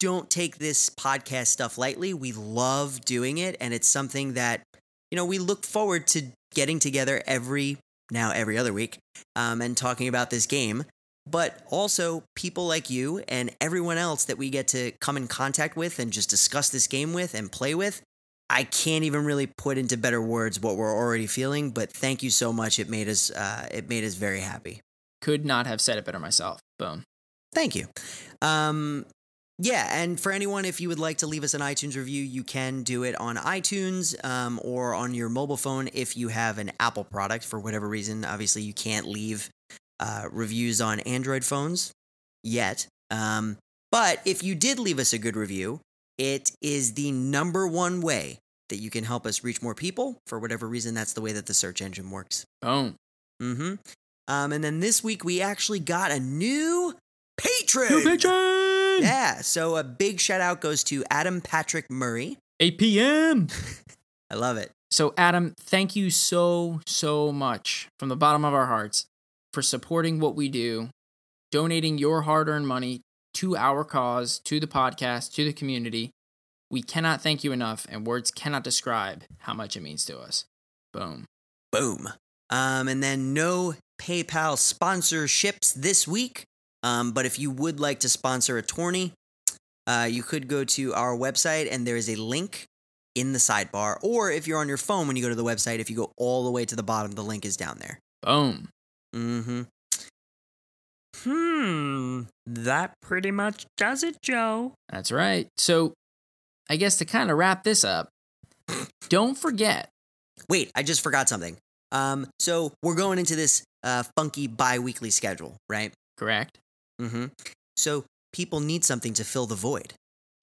S1: don't take this podcast stuff lightly. We love doing it. And it's something that, you know, we look forward to getting together every, now every other week, um, and talking about this game but also people like you and everyone else that we get to come in contact with and just discuss this game with and play with. I can't even really put into better words what we're already feeling, but thank you so much. It made us uh, it made us very happy.
S2: Could not have said it better myself. Boom.
S1: Thank you. Um, yeah, and for anyone, if you would like to leave us an iTunes review, you can do it on iTunes um, or on your mobile phone if you have an Apple product for whatever reason. Obviously, you can't leave uh, reviews on Android phones yet. Um, but if you did leave us a good review, it is the number one way that you can help us reach more people. For whatever reason, that's the way that the search engine works.
S2: Boom.
S1: Mm-hmm. Um, and then this week we actually got a new patron.
S2: New patron!
S1: Yeah. So a big shout out goes to Adam Patrick Murray.
S2: APM.
S1: I love it.
S2: So, Adam, thank you so, so much from the bottom of our hearts for supporting what we do, donating your hard earned money to our cause, to the podcast, to the community. We cannot thank you enough, and words cannot describe how much it means to us. Boom.
S1: Boom. Um, and then no PayPal sponsorships this week. Um, but if you would like to sponsor a tourney, uh, you could go to our website and there is a link in the sidebar. Or if you're on your phone when you go to the website, if you go all the way to the bottom, the link is down there.
S2: Boom.
S1: Mm-hmm. Hmm. That pretty much does it, Joe.
S2: That's right. So, I guess to kind of wrap this up, don't forget.
S1: Wait, I just forgot something. Um, so we're going into this uh funky bi-weekly schedule, right?
S2: Correct?
S1: Mm-hmm. So people need something to fill the void,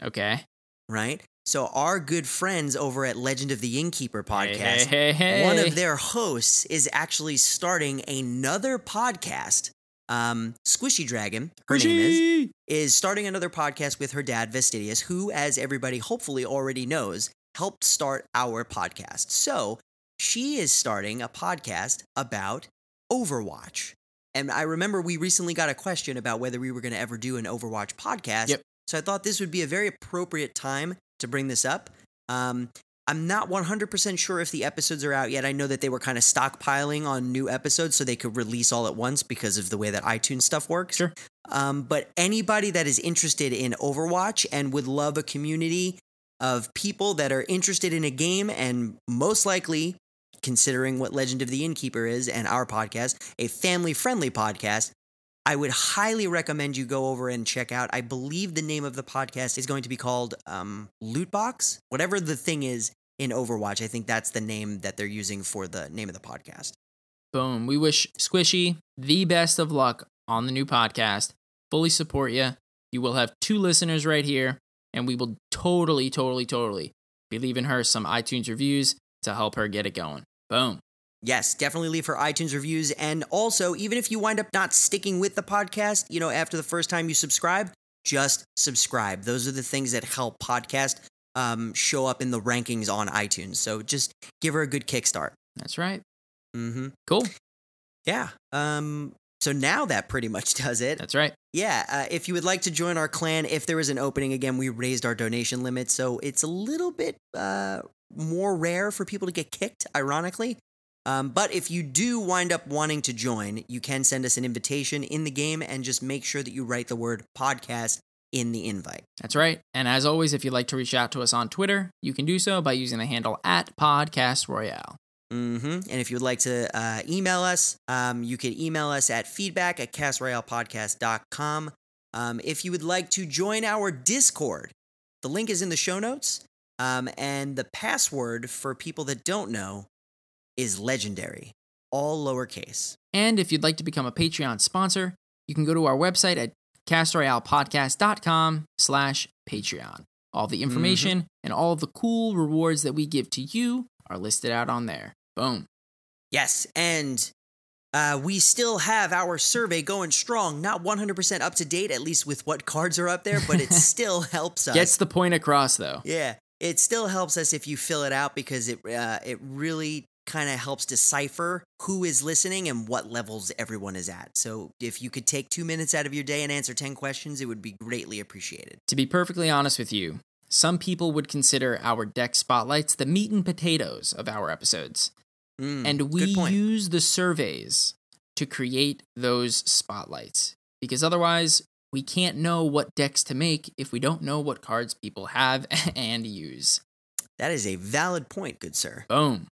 S2: Okay.
S1: right? So our good friends over at Legend of the Innkeeper podcast,
S2: Hey, hey, hey,
S1: one of their hosts is actually starting another podcast. Um, Squishy Dragon, her name is, is starting another podcast with her dad, Vestidius, who, as everybody hopefully already knows, helped start our podcast. So she is starting a podcast about Overwatch. And I remember we recently got a question about whether we were going to ever do an Overwatch podcast.
S2: Yep.
S1: So I thought this would be a very appropriate time to bring this up. Um, I'm not 100% sure if the episodes are out yet. I know that they were kind of stockpiling on new episodes so they could release all at once because of the way that iTunes stuff works.
S2: Sure.
S1: Um, but anybody that is interested in Overwatch and would love a community of people that are interested in a game and most likely, considering what Legend of the Innkeeper is and our podcast, a family friendly podcast, I would highly recommend you go over and check out. I believe the name of the podcast is going to be called um, Loot Box, whatever the thing is in Overwatch. I think that's the name that they're using for the name of the podcast.
S2: Boom. We wish Squishy the best of luck on the new podcast. Fully support you. You will have two listeners right here, and we will totally, totally, totally be leaving her some iTunes reviews to help her get it going. Boom.
S1: Yes, definitely leave her iTunes reviews. And also, even if you wind up not sticking with the podcast, you know, after the first time you subscribe, just subscribe. Those are the things that help podcast um, show up in the rankings on iTunes. So just give her a good kickstart.
S2: That's right.
S1: Mm-hmm.
S2: Cool.
S1: Yeah. Um, so now that pretty much does it.
S2: That's right.
S1: Yeah, uh, if you would like to join our clan, if there is an opening again, we raised our donation limit, so it's a little bit uh, more rare for people to get kicked, ironically. Um, but if you do wind up wanting to join, you can send us an invitation in the game and just make sure that you write the word podcast in the invite.
S2: That's right. And as always, if you'd like to reach out to us on Twitter, you can do so by using the handle at Podcast Royale.
S1: Mm-hmm. And if you would like to uh, email us, um, you can email us at feedback at castroyalepodcast.com. Um, if you would like to join our Discord, the link is in the show notes. Um, and the password for people that don't know is legendary, all lowercase.
S2: And if you'd like to become a Patreon sponsor, you can go to our website at castroyalepodcast.com slash Patreon. All the information and all the cool rewards that we give to you are listed out on there. Boom.
S1: Yes, and uh, we still have our survey going strong. Not 100% up to date, at least with what cards are up there, but it still helps us.
S2: Gets the point across, though.
S1: Yeah, it still helps us if you fill it out because it uh, it really kind of helps decipher who is listening and what levels everyone is at. So if you could take two minutes out of your day and answer 10 questions, it would be greatly appreciated.
S2: To be perfectly honest with you, some people would consider our deck spotlights the meat and potatoes of our episodes.
S1: Mm,
S2: and we use the surveys to create those spotlights because otherwise we can't know what decks to make if we don't know what cards people have and use.
S1: that is a valid point, good sir.
S2: Boom.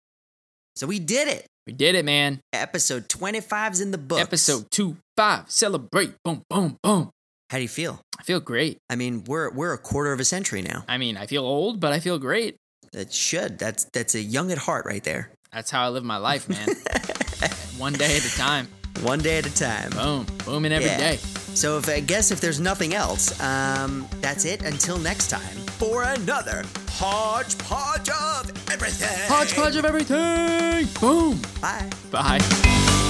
S1: So we did it.
S2: We did it, man.
S1: Episode 25's in the book.
S2: Episode 2 5. Celebrate. Boom, boom, boom.
S1: How do you feel?
S2: I feel great.
S1: I mean, we're we're a quarter of a century now.
S2: I mean, I feel old, but I feel great.
S1: That should. That's that's a young at heart right there.
S2: That's how I live my life, man. One day at a time.
S1: One day at a time.
S2: Boom. Booming every
S1: Yeah.
S2: day.
S1: So if I guess if there's nothing else, um, that's it. Until next time for another hodgepodge of everything.
S2: Hodgepodge of everything. Boom.
S1: Bye.
S2: Bye.